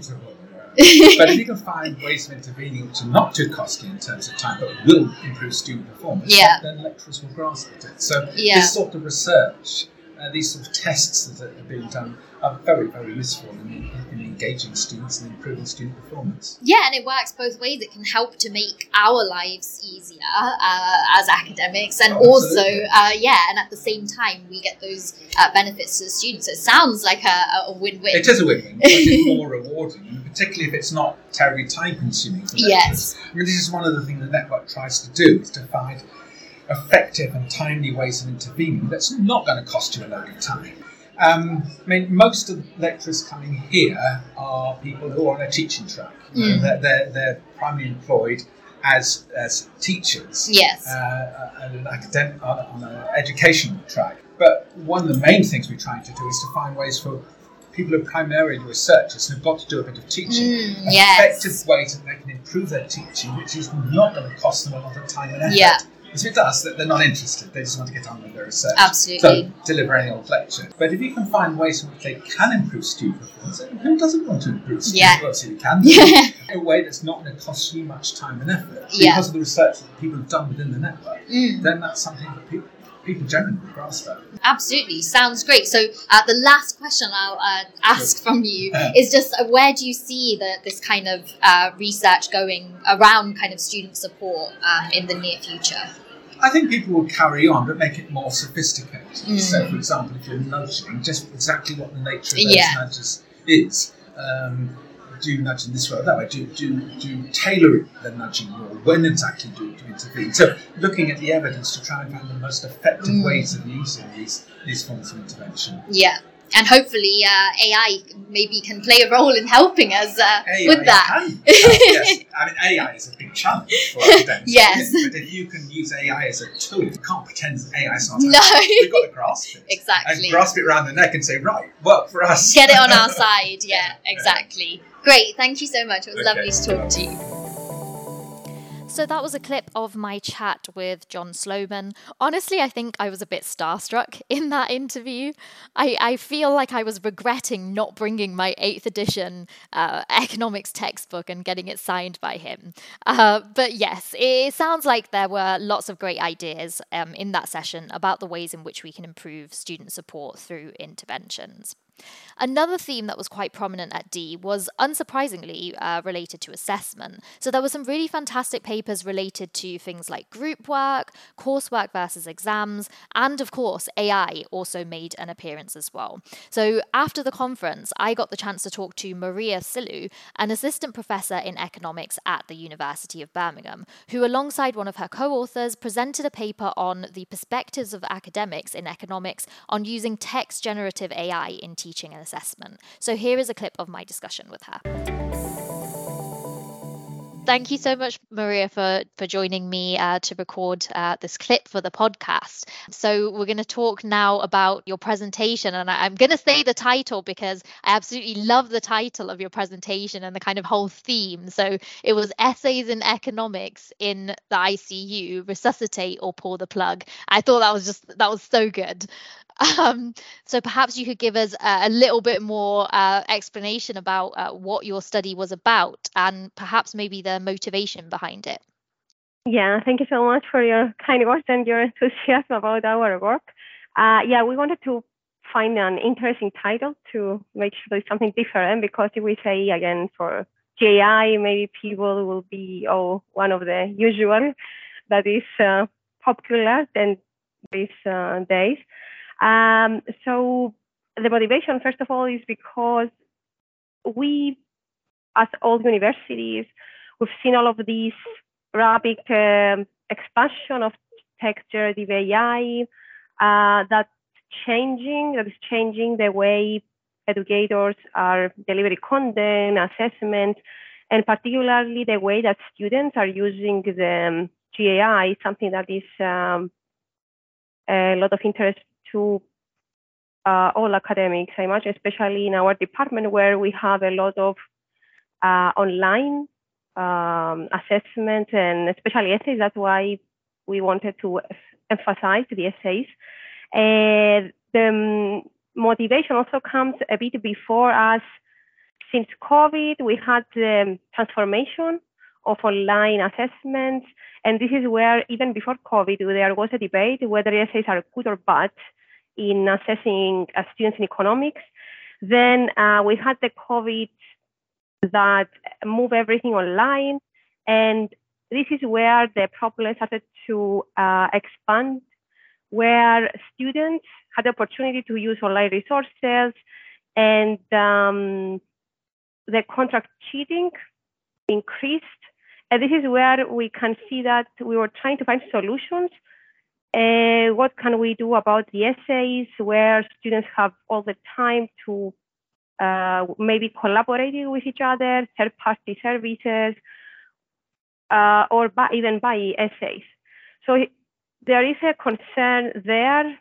but if you can find ways of intervening which are not too costly in terms of time, but will improve student performance, yeah. then lecturers will grasp at it. So yeah. this sort of research, uh, these sort of tests that are being done, are very, very useful in, in, engaging students and improving student performance. Yeah, and it works both ways. It can help to make our lives easier uh, as academics, and oh, also, uh, yeah, and at the same time, we get those uh, benefits to the students. So it sounds like a, a win-win. It is a win-win. it's more rewarding, particularly if it's not terribly time-consuming. yes. I mean, this is one of the things the network tries to do: is to find effective and timely ways of intervening that's not going to cost you a load of time. Um, I mean, most of the lecturers coming here are people who are on a teaching track. Mm. They're, they're, they're, primarily employed as as teachers. Yes. Uh, an academic, on, on an educational track. But one of the main things we're trying to do is to find ways for people who are primarily researchers who've got to do a bit of teaching, mm, yes. effective ways that they can improve their teaching, which is not going to cost them a lot of time and effort. Yeah. Because if it does, they're not interested. They just want to get on with their research. Absolutely. So deliver any old lecture. But if you can find ways in which they can improve student performance, who doesn't want to improve student yeah. performance? You can. Yeah. In a way that's not going to cost you much time and effort yeah. because of the research that people have done within the network. Mm. Then that's something that people people generally grasp that. Absolutely, sounds great. So uh, the last question I'll uh, ask from you is just uh, where do you see the, this kind of uh, research going around kind of student support um, in the near future? I think people will carry on, but make it more sophisticated. Mm. So, for example, if you're nudging, just exactly what the nature of those yeah. nudges is. Um, do nudge in this way or that way? Do, do, do tailor the nudging more? When exactly do, do intervene? So, looking at the evidence to try and find the most effective mm. ways of using these, these forms of intervention. Yeah and hopefully uh, AI maybe can play a role in helping us uh, with that. Can, yes. I mean, AI is a big challenge for academics. yes. But if you can use AI as a tool, you can't pretend AI is not. No. We've got to grasp it. Exactly. And grasp it around the neck and say, right, work for us. Get it on our side. Yeah, exactly. Great. Thank you so much. It was okay. lovely to talk to you. So that was a clip of my chat with John Sloman. Honestly, I think I was a bit starstruck in that interview. I, I feel like I was regretting not bringing my eighth edition uh, economics textbook and getting it signed by him. Uh, but yes, it sounds like there were lots of great ideas um, in that session about the ways in which we can improve student support through interventions. Another theme that was quite prominent at DEE was unsurprisingly uh, related to assessment. So there were some really fantastic papers related to things like group work, coursework versus exams, and of course, AI also made an appearance as well. So after the conference, I got the chance to talk to Maria Psyllou, an assistant professor in economics at the University of Birmingham, who, alongside one of her co authors, presented a paper on the perspectives of academics in economics on using text generative AI in teaching and assessment. So here is a clip of my discussion with her. Thank you so much, Maria, for, for joining me uh, to record uh, this clip for the podcast. So, we're going to talk now about your presentation, and I, I'm going to say the title because I absolutely love the title of your presentation and the kind of whole theme. So, it was Essays in Economics in the ICU Resuscitate or Pull the Plug. I thought that was just, that was so good. Um, so perhaps you could give us a, a little bit more uh, explanation about uh, what your study was about and perhaps maybe the motivation behind it. Yeah, thank you so much for your kind words and your enthusiasm about our work. Uh, yeah, we wanted to find an interesting title to make sure there's something different because if we say again for GI, maybe people will be oh one of the usual that is uh, popular than these uh, days. Um, so the motivation, first of all, is because we, as all universities, we've seen all of these rapid um, expansion of text generative AI uh, that's changing, that is changing the way educators are delivering content, assessment, and particularly the way that students are using the um, GAI, something that is um, a lot of interest to uh, all academics, I imagine, especially in our department where we have a lot of uh, online um, assessment and especially essays. That's why we wanted to emphasize the essays. And the um, motivation also comes a bit before us. Since COVID, we had the transformation of online assessments. And this is where, even before COVID, there was a debate whether essays are good or bad in assessing uh, students in economics. Then uh, we had the COVID that move everything online. And this is where the problem started to uh, expand, where students had the opportunity to use online resources and um, the contract cheating increased. And this is where we can see that we were trying to find solutions. Uh, what can we do about the essays where students have all the time to uh, maybe collaborating with each other, third-party services, uh, or by, even by essays. So there is a concern there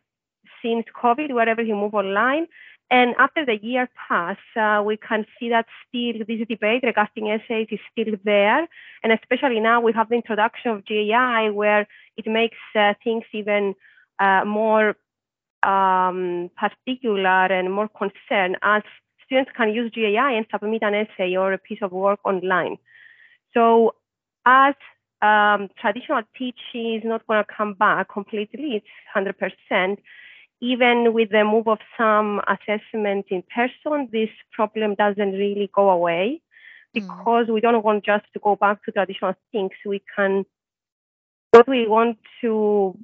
since COVID, where everything moved online. And after the year pass, uh, we can see that still this debate regarding essays is still there. And especially now we have the introduction of GAI, where it makes uh, things even uh, more um, particular and more concerned as students can use GAI and submit an essay or a piece of work online. So as um, traditional teaching is not going to come back completely, it's 100%. Even with the move of some assessment in person, this problem doesn't really go away hmm. because mm. we don't want just to go back to traditional things. We can, what we want to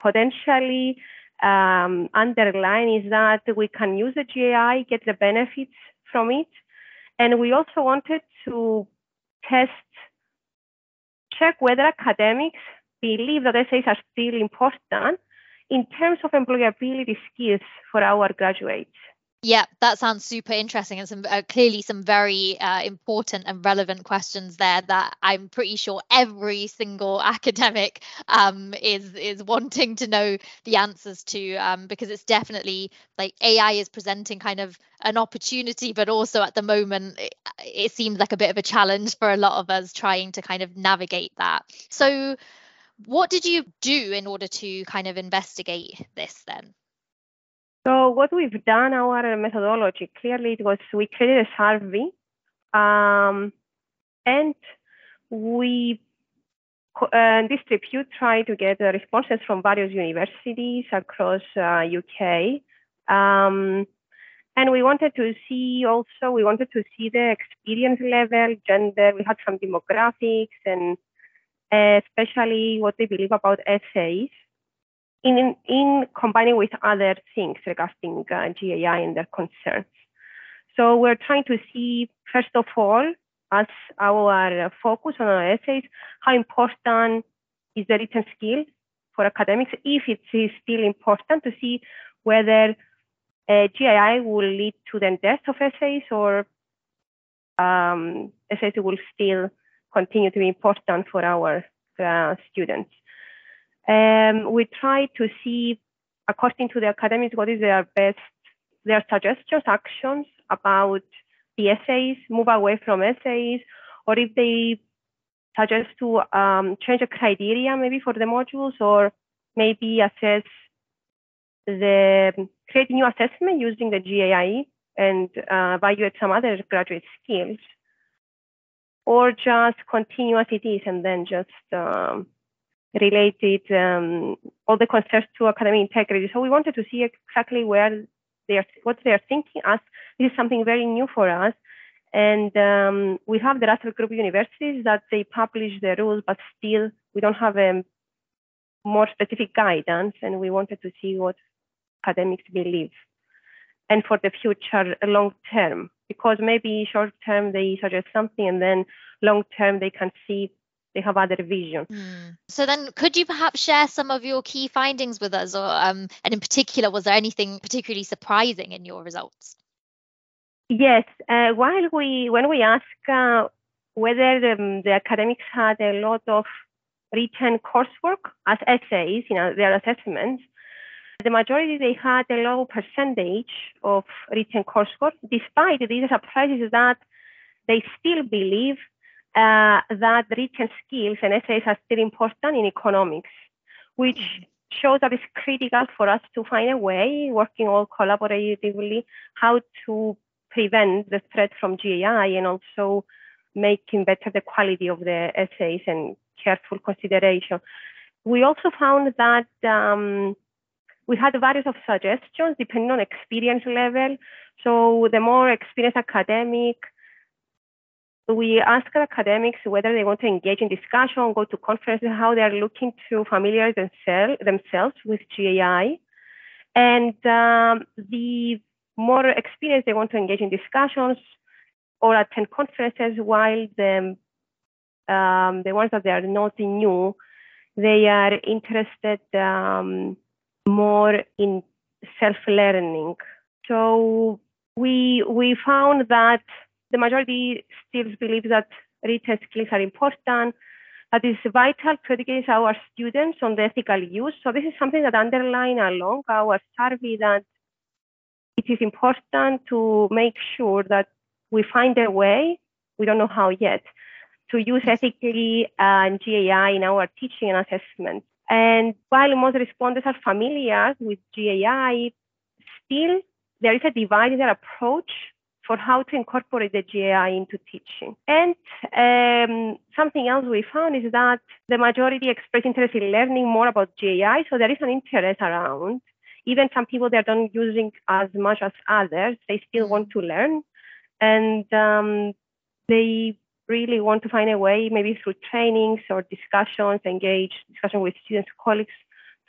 potentially um, underline is that we can use the GAI, get the benefits from it. And we also wanted to test, check whether academics believe that essays are still important in terms of employability skills for our graduates. Yeah, that sounds super interesting and some uh, clearly some very uh, important and relevant questions there that I'm pretty sure every single academic um, is is wanting to know the answers to um, because it's definitely like AI is presenting kind of an opportunity, but also at the moment it, it seems like a bit of a challenge for a lot of us trying to kind of navigate that. So, what did you do in order to kind of investigate this then? So what we've done, our methodology, clearly it was we created a survey um, and we uh, distribute, try to get responses from various universities across uh, UK. Um, and we wanted to see also, we wanted to see the experience level, gender, we had some demographics and especially what they believe about essays in, in combining with other things regarding uh, GAI and their concerns. So we're trying to see, first of all, as our focus on our essays, how important is the written skill for academics, if it is still important to see whether uh, GAI will lead to the death of essays or um, essays will still continue to be important for our uh, students. Um, we try to see, according to the academics, what is their best, their suggestions, actions about the essays, move away from essays, or if they suggest to um, change the criteria maybe for the modules, or maybe assess the create new assessment using the GAI and uh, evaluate some other graduate skills, or just continue as it is and then just um, related um, all the concerns to academic integrity. So we wanted to see exactly where they are, what they are thinking. As this is something very new for us, and um, we have the Russell Group universities that they publish the rules, but still we don't have a more specific guidance. And we wanted to see what academics believe, and for the future, long term, because maybe short term they suggest something, and then long term they can see they have other vision. Mm. So then, could you perhaps share some of your key findings with us, or um, and in particular, was there anything particularly surprising in your results? Yes, uh, while we when we ask uh, whether the, the, academics had a lot of written coursework as essays, you know, their assessments, the majority they had a low percentage of written coursework, despite these surprises that they still believe uh, that written skills and essays are still important in economics, which shows that it's critical for us to find a way, working all collaboratively, how to prevent the threat from GAI and also making better the quality of the essays and careful consideration. We also found that um, we had various of suggestions depending on experience level. So the more experienced academic, we ask academics whether they want to engage in discussion, go to conferences, how they are looking to familiarize themselves with GAI. And um, the more experienced they want to engage in discussions or attend conferences, while the, um, the ones that they are not new, they are interested um, more in self-learning. So we we found that the majority still believes that written skills are important, that is vital to educate our students on the ethical use. So this is something that underline along our survey that it is important to make sure that we find a way, we don't know how yet, to use ethically uh, GAI in our teaching and assessment. And while most respondents are familiar with GAI, still there is a divide in their approach for how to incorporate the GAI into teaching. And um, something else we found is that the majority express interest in learning more about GAI, so there is an interest around. Even some people that not using as much as others, they still want to learn, and um, they really want to find a way, maybe through trainings or discussions, engage discussion with students, colleagues,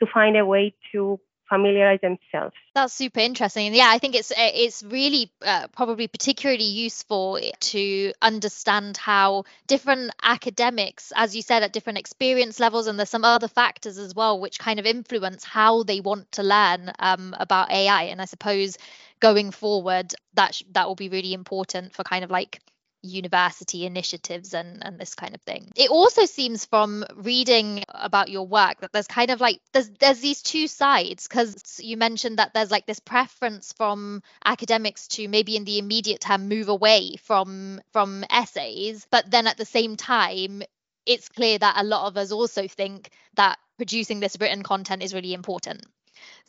to find a way to familiarize themselves. That's super interesting. Yeah, I think it's it's really uh, probably particularly useful to understand how different academics, as you said, at different experience levels, and there's some other factors as well which kind of influence how they want to learn um, about AI. And I suppose going forward, that sh- that will be really important for kind of like university initiatives and and this kind of thing. It also seems from reading about your work that there's kind of like there's there's these two sides because you mentioned that there's like this preference from academics to maybe in the immediate term move away from from essays but then at the same time it's clear that a lot of us also think that producing this written content is really important.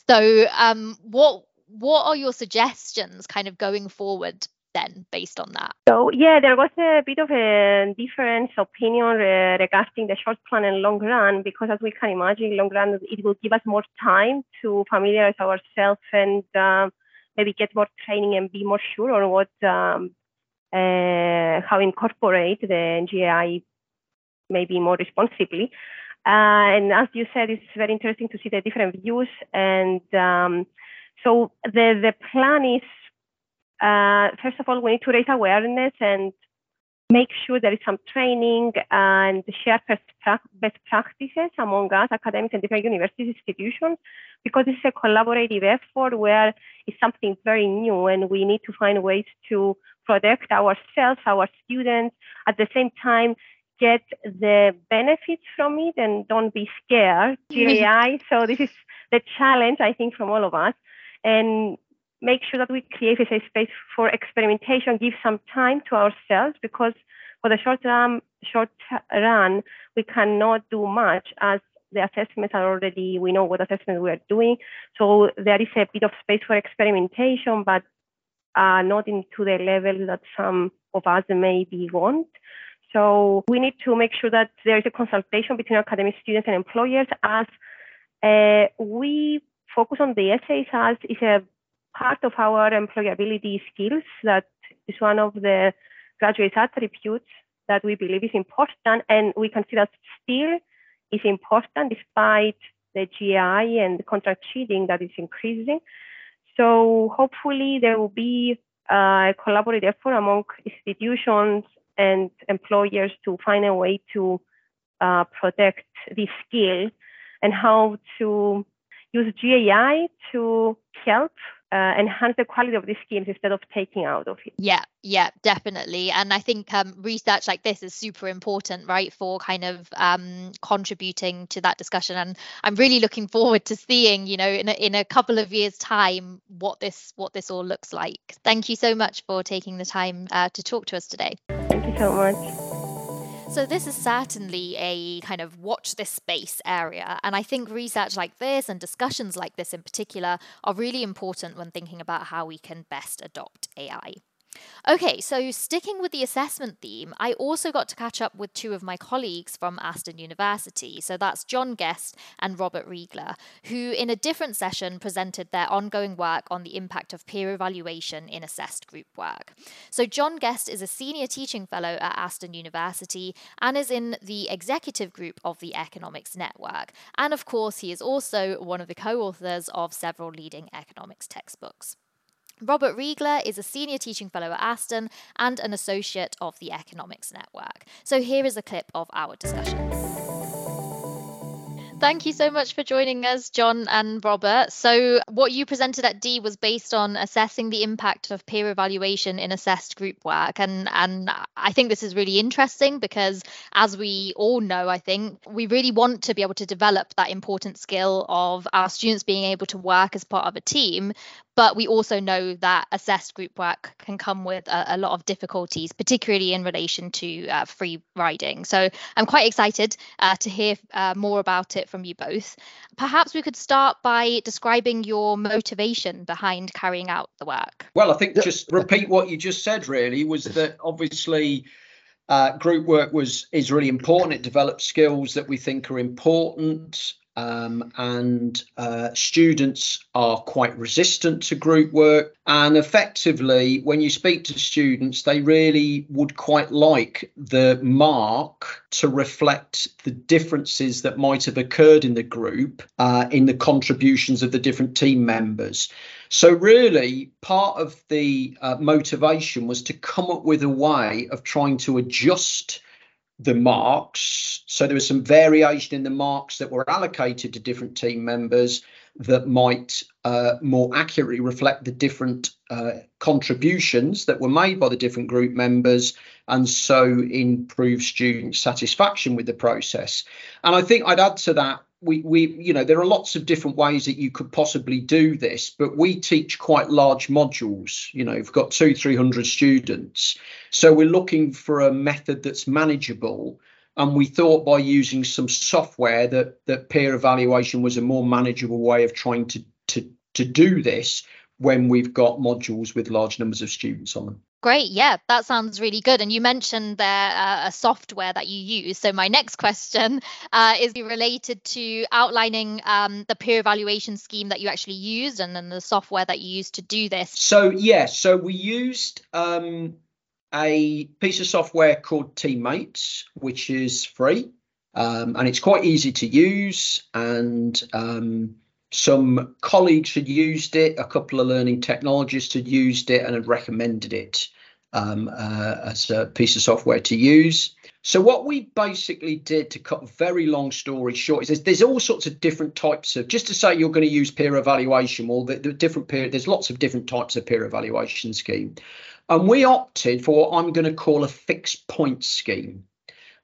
So um what what are your suggestions kind of going forward then based on that? So yeah, there was a bit of a difference opinion uh, regarding the short plan and long run because as we can imagine, long run it will give us more time to familiarize ourselves and um, maybe get more training and be more sure on what um, uh, how incorporate the NGI maybe more responsibly. Uh, and as you said, it's very interesting to see the different views. And um, so the the plan is uh, first of all, we need to raise awareness and make sure there is some training and share best practices among us, academics and different university institutions, because this is a collaborative effort where it's something very new and we need to find ways to protect ourselves, our students, at the same time get the benefits from it and don't be scared. GAI. so this is the challenge, I think, from all of us. And make sure that we create a safe space for experimentation, give some time to ourselves because for the short run, short run, we cannot do much as the assessments are already, we know what assessments we are doing. So there is a bit of space for experimentation, but uh, not into the level that some of us maybe want. So we need to make sure that there is a consultation between academic students and employers as uh, we focus on the essays as is a part of our employability skills that is one of the graduate attributes that we believe is important and we consider still is important despite the GI and the contract cheating that is increasing. So hopefully there will be a collaborative effort among institutions and employers to find a way to uh, protect this skill and how to use GAI to help uh, enhance the quality of the skills instead of taking out of it. Yeah, yeah, definitely. And I think um, research like this is super important, right, for kind of um, contributing to that discussion. And I'm really looking forward to seeing, you know, in a, in a couple of years' time, what this what this all looks like. Thank you so much for taking the time uh, to talk to us today. Thank you so much. So, this is certainly a kind of watch this space area. And I think research like this and discussions like this in particular are really important when thinking about how we can best adopt AI. Okay, so sticking with the assessment theme, I also got to catch up with two of my colleagues from Aston University. So that's Jon Guest and Robert Riegler, who in a different session presented their ongoing work on the impact of peer evaluation in assessed group work. So Jon Guest is a senior teaching fellow at Aston University and is in the executive group of the Economics Network. And of course, he is also one of the co authors of several leading economics textbooks. Robert Riegler is a senior teaching fellow at Aston and an associate of the Economics Network. So here is a clip of our discussion. Thank you so much for joining us, Jon and Robert. So, what you presented at DEE was based on assessing the impact of peer evaluation in assessed group work. And, and I think this is really interesting because, as we all know, I think we really want to be able to develop that important skill of our students being able to work as part of a team. But we also know that assessed group work can come with a, a lot of difficulties, particularly in relation to uh, free riding. So I'm quite excited uh, to hear uh, more about it from you both. Perhaps we could start by describing your motivation behind carrying out the work. Well, I think just repeat what you just said, really, was that obviously. Uh, group work was is really important. It develops skills that we think are important um, and uh, students are quite resistant to group work. And effectively, when you speak to students, they really would quite like the mark to reflect the differences that might have occurred in the group uh, in the contributions of the different team members. So, really, part of the uh, motivation was to come up with a way of trying to adjust the marks. So there was some variation in the marks that were allocated to different team members that might uh, more accurately reflect the different uh, contributions that were made by the different group members and so improve student satisfaction with the process. And I think I'd add to that we, we you know there are lots of different ways that you could possibly do this but we teach quite large modules. You know we've got two three hundred students. So we're looking for a method that's manageable. And we thought by using some software that that peer evaluation was a more manageable way of trying to to to do this when we've got modules with large numbers of students on them Great. Yeah, that sounds really good. And you mentioned there uh, a software that you use. So my next question uh, is related to outlining um, the peer evaluation scheme that you actually used and then the software that you used to do this. So yes, yeah, so we used um, a piece of software called Teammates, which is free um, and it's quite easy to use and um, some colleagues had used it, a couple of learning technologists had used it and had recommended it um, uh, as a piece of software to use. So what we basically did to cut a very long story short is there's, there's all sorts of different types of just to say you're going to use peer evaluation. Well, the, the different peer there's lots of different types of peer evaluation scheme, and we opted for what I'm going to call a fixed point scheme.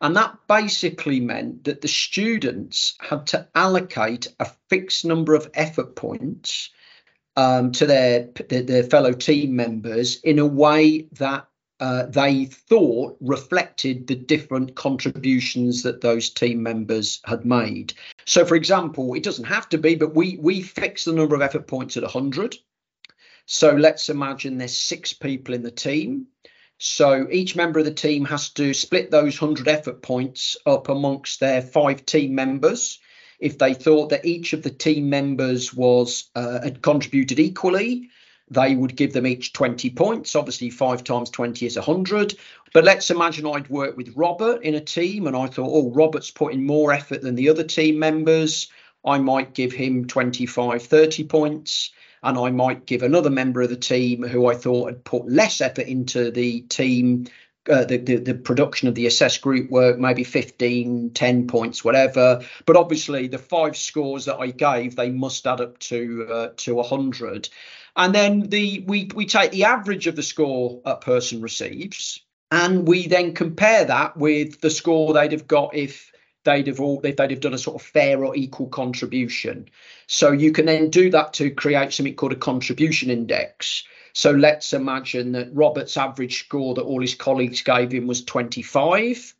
And that basically meant that the students had to allocate a fixed number of effort points um, to their, their fellow team members in a way that uh, they thought reflected the different contributions that those team members had made. So, for example, it doesn't have to be, but we we fix the number of effort points at 100. So let's imagine there's six people in the team. So each member of the team has to split those 100 effort points up amongst their five team members. If they thought that each of the team members was uh, had contributed equally, they would give them each 20 points. Obviously, five times 20 is 100. But let's imagine I'd worked with Robert in a team and I thought, oh, Robert's putting more effort than the other team members. I might give him 25, 30 points. And I might give another member of the team who I thought had put less effort into the team uh, the, the, the production of the assess group work, maybe 15, 10 points, whatever. But obviously, the five scores that I gave, they must add up to uh, to 100. And then the we we take the average of the score a person receives, and we then compare that with the score they'd have got if they'd have all they'd have done a sort of fair or equal contribution. So you can then do that to create something called a contribution index. So let's imagine that Robert's average score that all his colleagues gave him was 25.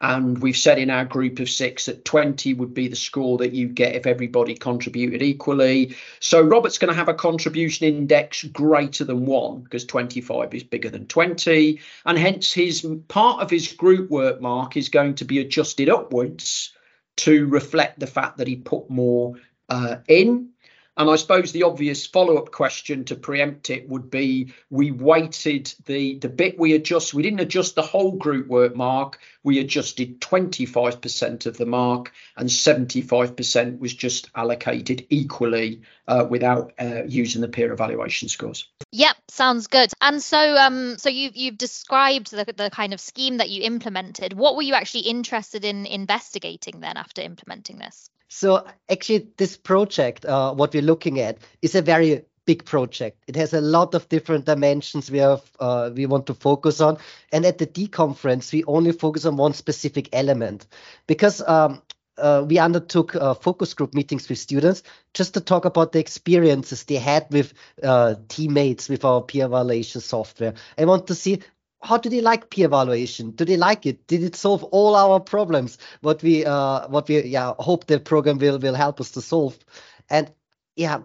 And we've said in our group of six that 20 would be the score that you get if everybody contributed equally. So Robert's going to have a contribution index greater than one because 25 is bigger than 20. And hence his part of his group work mark is going to be adjusted upwards to reflect the fact that he put more uh, in. And I suppose the obvious follow-up question to preempt it would be we weighted the the bit we adjust. We didn't adjust the whole group work mark. We adjusted 25% of the mark, and 75% was just allocated equally uh, without uh, using the peer evaluation scores. Yep, sounds good. And so, um, so you've you've described the the kind of scheme that you implemented. What were you actually interested in investigating then after implementing this? So actually, this project, uh, what we're looking at, is a very big project. It has a lot of different dimensions we have uh, we want to focus on. And at the DEE conference, we only focus on one specific element because um, uh, we undertook uh, focus group meetings with students just to talk about the experiences they had with uh, teammates with our peer evaluation software. I want to see how do they like peer evaluation? Do they like it? Did it solve all our problems? What we uh, what we yeah hope the program will will help us to solve. And yeah,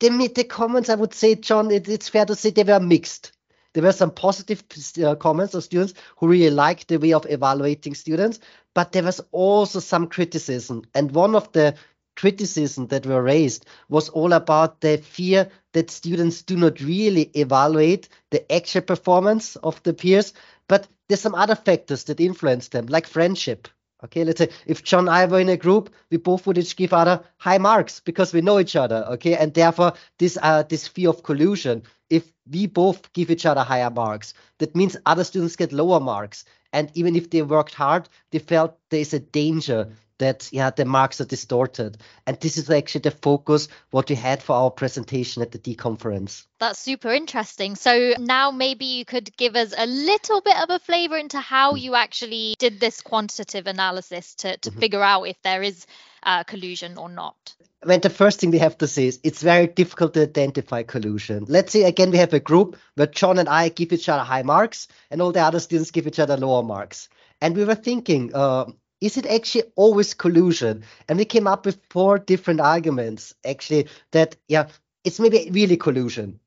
the the comments I would say, Jon, it, it's fair to say they were mixed. There were some positive uh, comments of students who really liked the way of evaluating students, but there was also some criticism. And one of the criticism that were raised was all about the fear that students do not really evaluate the actual performance of the peers, but there's some other factors that influence them, like friendship. Okay, let's say if Jon and I were in a group, we both would each give other high marks because we know each other. Okay, and therefore this uh, this fear of collusion. If we both give each other higher marks, that means other students get lower marks. And even if they worked hard, they felt there is a danger that yeah the marks are distorted and this is actually the focus what we had for our presentation at the DEE conference that's super interesting so now maybe you could give us a little bit of a flavor into how hmm. you actually did this quantitative analysis to, to mm-hmm. figure out if there is uh, collusion or not I mean, the first thing we have to say is it's very difficult to identify collusion. Let's say again we have a group where Jon and I give each other high marks, and all the other students give each other lower marks. And we were thinking, uh, is it actually always collusion? And we came up with four different arguments, actually, that, yeah, it's maybe really collusion.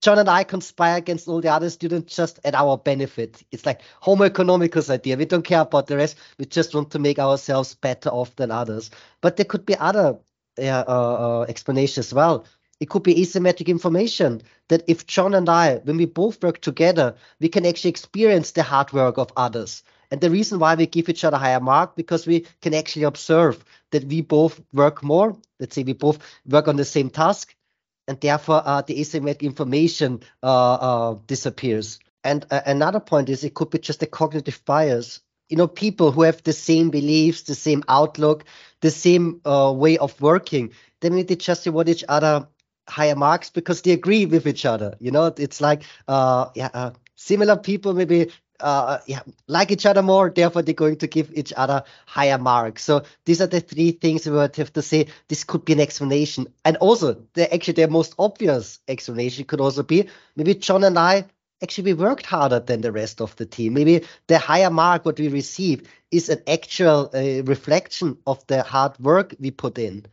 Jon and I conspire against all the other students just at our benefit. It's like homo economicus idea. We don't care about the rest. We just want to make ourselves better off than others. But there could be other uh, uh, explanations as well. It could be asymmetric information that if Jon and I, when we both work together, we can actually experience the hard work of others. And the reason why we give each other higher mark because we can actually observe that we both work more. Let's say we both work on the same task, and therefore uh, the asymmetric information uh, uh, disappears. And uh, another point is it could be just a cognitive bias. You know, people who have the same beliefs, the same outlook, the same uh, way of working, they maybe just reward each other higher marks because they agree with each other. You know, it's like uh, yeah, similar people maybe uh, yeah, like each other more, therefore they're going to give each other higher marks. So these are the three things we would have to say. This could be an explanation. And also, the actually the most obvious explanation could also be maybe Jon and I actually we worked harder than the rest of the team. Maybe the higher mark what we receive is an actual uh, reflection of the hard work we put in.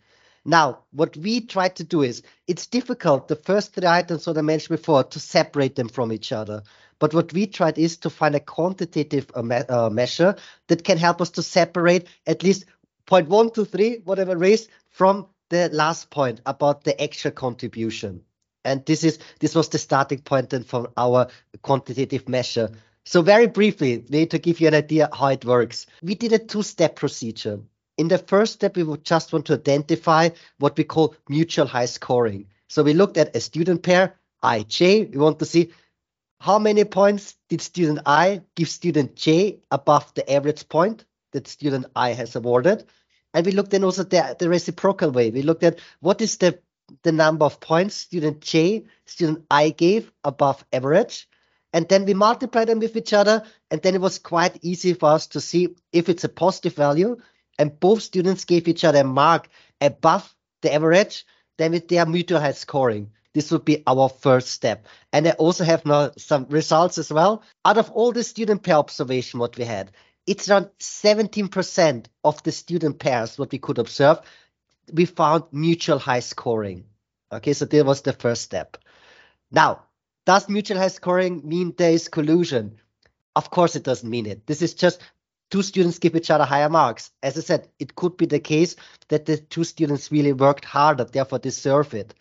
Now, what we try to do is it's difficult, the first three items that I mentioned before, to separate them from each other. But what we tried is to find a quantitative uh, me uh, measure that can help us to separate at least point one to three, whatever race, from the last point about the actual contribution. And this is this was the starting point then for our quantitative measure. So very briefly, need to give you an idea how it works. We did a two-step procedure. In the first step, we would just want to identify what we call mutual high scoring. So we looked at a student pair, IJ. We want to see how many points did student I give student J above the average point that student I has awarded. And we looked then also the, the reciprocal way. We looked at what is the, the number of points student J, student I gave above average. And then we multiply them with each other. And then it was quite easy for us to see if it's a positive value and both students gave each other a mark above the average, then with their mutual high scoring. This would be our first step. And I also have now some results as well. Out of all the student pair observation what we had, it's around 17% of the student pairs what we could observe, we found mutual high scoring. Okay, so that was the first step. Now, does mutual high scoring mean there is collusion? Of course, it doesn't mean it. This is just two students give each other higher marks. As I said, it could be the case that the two students really worked harder, therefore deserve it.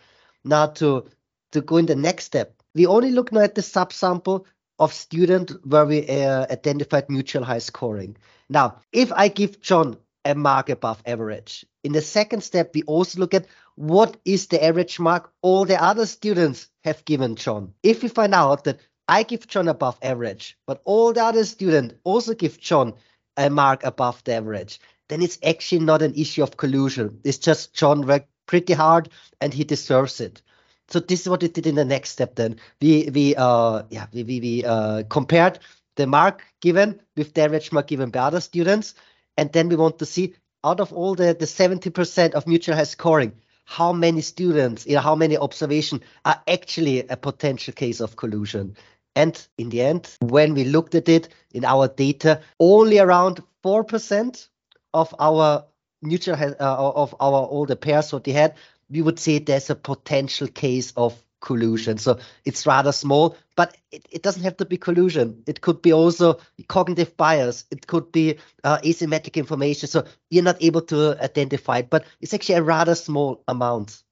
Now to, to go in the next step, we only look now at the subsample of student where we uh, identified mutual high scoring. Now, if I give Jon a mark above average, in the second step, we also look at what is the average mark all the other students have given Jon. If we find out that I give Jon above average, but all the other students also give Jon a mark above the average, then it's actually not an issue of collusion. It's just Jon pretty hard and he deserves it. So this is what we did in the next step. Then we we uh yeah we we, we uh, compared the mark given with the average mark given by other students, and then we want to see out of all the the 70% of mutual high scoring, how many students, you know, how many observation are actually a potential case of collusion. And in the end, when we looked at it in our data, only around 4% of our mutual uh, of our older pairs what they had, we would say there's a potential case of collusion. So it's rather small, but it, it doesn't have to be collusion. It could be also cognitive bias. It could be uh, asymmetric information. So you're not able to identify it, but it's actually a rather small amount.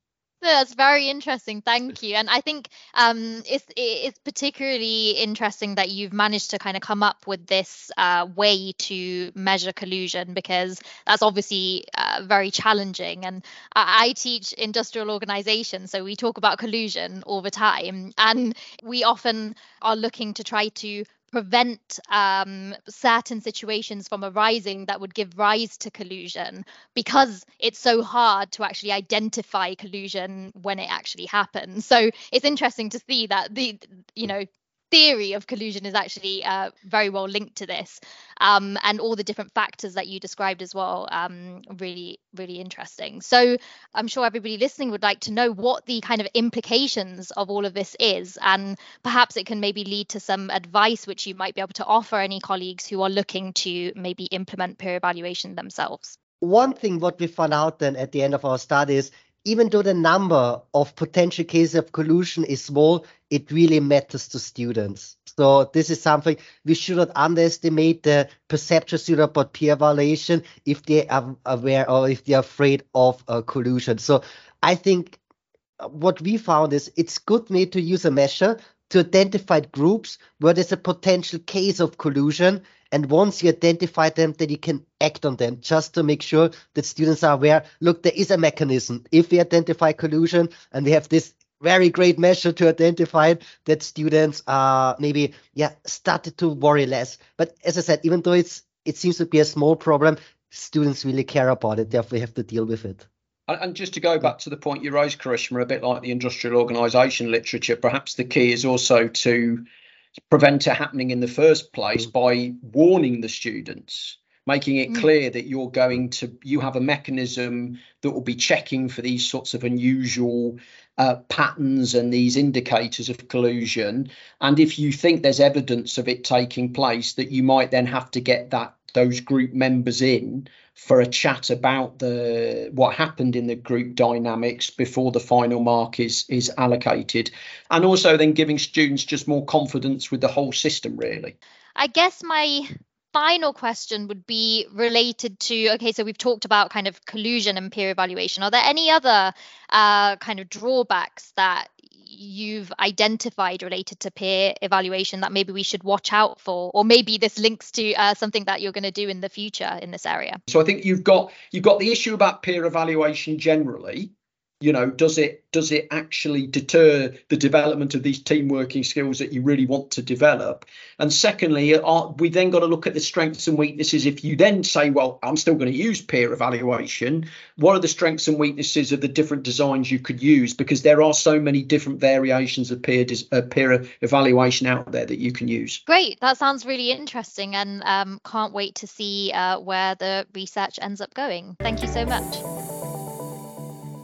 That's very interesting. Thank you. And I think um, it's it's particularly interesting that you've managed to kind of come up with this uh, way to measure collusion because that's obviously uh, very challenging. And I, I teach industrial organization, so we talk about collusion all the time, and we often are looking to try to prevent um, certain situations from arising that would give rise to collusion because it's so hard to actually identify collusion when it actually happens. So it's interesting to see that the you know theory of collusion is actually uh, very well linked to this um, and all the different factors that you described as well um, really really interesting. So i'm sure everybody listening would like to know what the kind of implications of all of this is and perhaps it can maybe lead to some advice which you might be able to offer any colleagues who are looking to maybe implement peer evaluation themselves. One thing what we found out then at the end of our studies even though the number of potential cases of collusion is small, it really matters to students. So this is something we should not underestimate the perception about peer evaluation if they are aware or if they are afraid of uh, collusion. So I think what we found is it's good made to use a measure to identify groups where there's a potential case of collusion and once you identify them, then you can act on them just to make sure that students are aware, look, there is a mechanism. If we identify collusion and we have this very great measure to identify it, that students are maybe, yeah, started to worry less. But as I said, even though it's it seems to be a small problem, students really care about it. Therefore, have to deal with it. And just to go back to the point you raised, Karishma, a bit like the industrial organisation literature, perhaps the key is also to prevent it happening in the first place mm. by warning the students making it mm. clear that you're going to you have a mechanism that will be checking for these sorts of unusual uh, patterns and these indicators of collusion and if you think there's evidence of it taking place that you might then have to get that those group members in for a chat about the what happened in the group dynamics before the final mark is is allocated and also then giving students just more confidence with the whole system really. I guess my final question would be related to okay so we've talked about kind of collusion and peer evaluation. Are there any other uh, kind of drawbacks that you've identified related to peer evaluation that maybe we should watch out for or maybe this links to uh, something that you're going to do in the future in this area? So i think you've got you've got the issue about peer evaluation generally you know does it does it actually deter the development of these team working skills that you really want to develop? And secondly are, we then got to look at the strengths and weaknesses. If you then say well i'm still going to use peer evaluation what are the strengths and weaknesses of the different designs you could use? Because there are so many different variations of peer uh, peer evaluation out there that you can use. Great. That sounds really interesting and um, can't wait to see uh, where the research ends up going. Thank you so much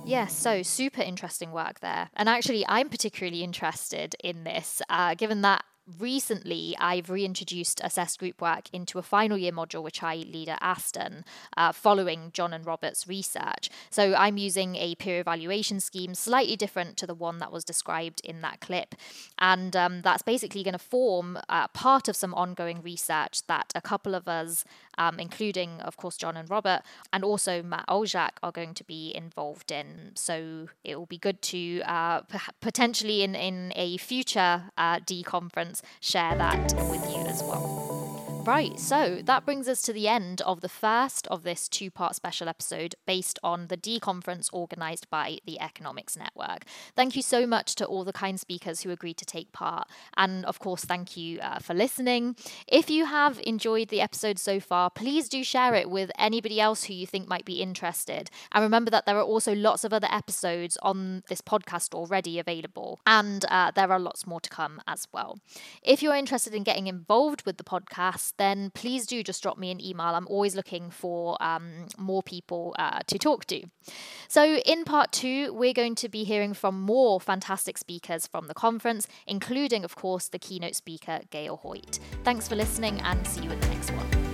Yes, so super interesting work there. And actually, I'm particularly interested in this, uh, given that recently I've reintroduced assessed group work into a final year module which I lead at Aston uh, following Jon and Robert's research. So I'm using a peer evaluation scheme slightly different to the one that was described in that clip. And um, that's basically going to form uh, part of some ongoing research that a couple of us, um, including, of course, Jon and Robert, and also Matt Olczak, are going to be involved in. So it will be good to uh, p- potentially in, in a future uh, DEE conference share that with you as well. Right, so that brings us to the end of the first of this two part special episode based on the DEE conference organised by the Economics Network. Thank you so much to all the kind speakers who agreed to take part. And of course, thank you uh, for listening. If you have enjoyed the episode so far, please do share it with anybody else who you think might be interested. And remember that there are also lots of other episodes on this podcast already available, and uh, there are lots more to come as well. If you're interested in getting involved with the podcast, then please do just drop me an email. I'm always looking for um, more people uh, to talk to. So, in part two, we're going to be hearing from more fantastic speakers from the conference, including, of course, the keynote speaker, Gail Hoyt. Thanks for listening and see you in the next one.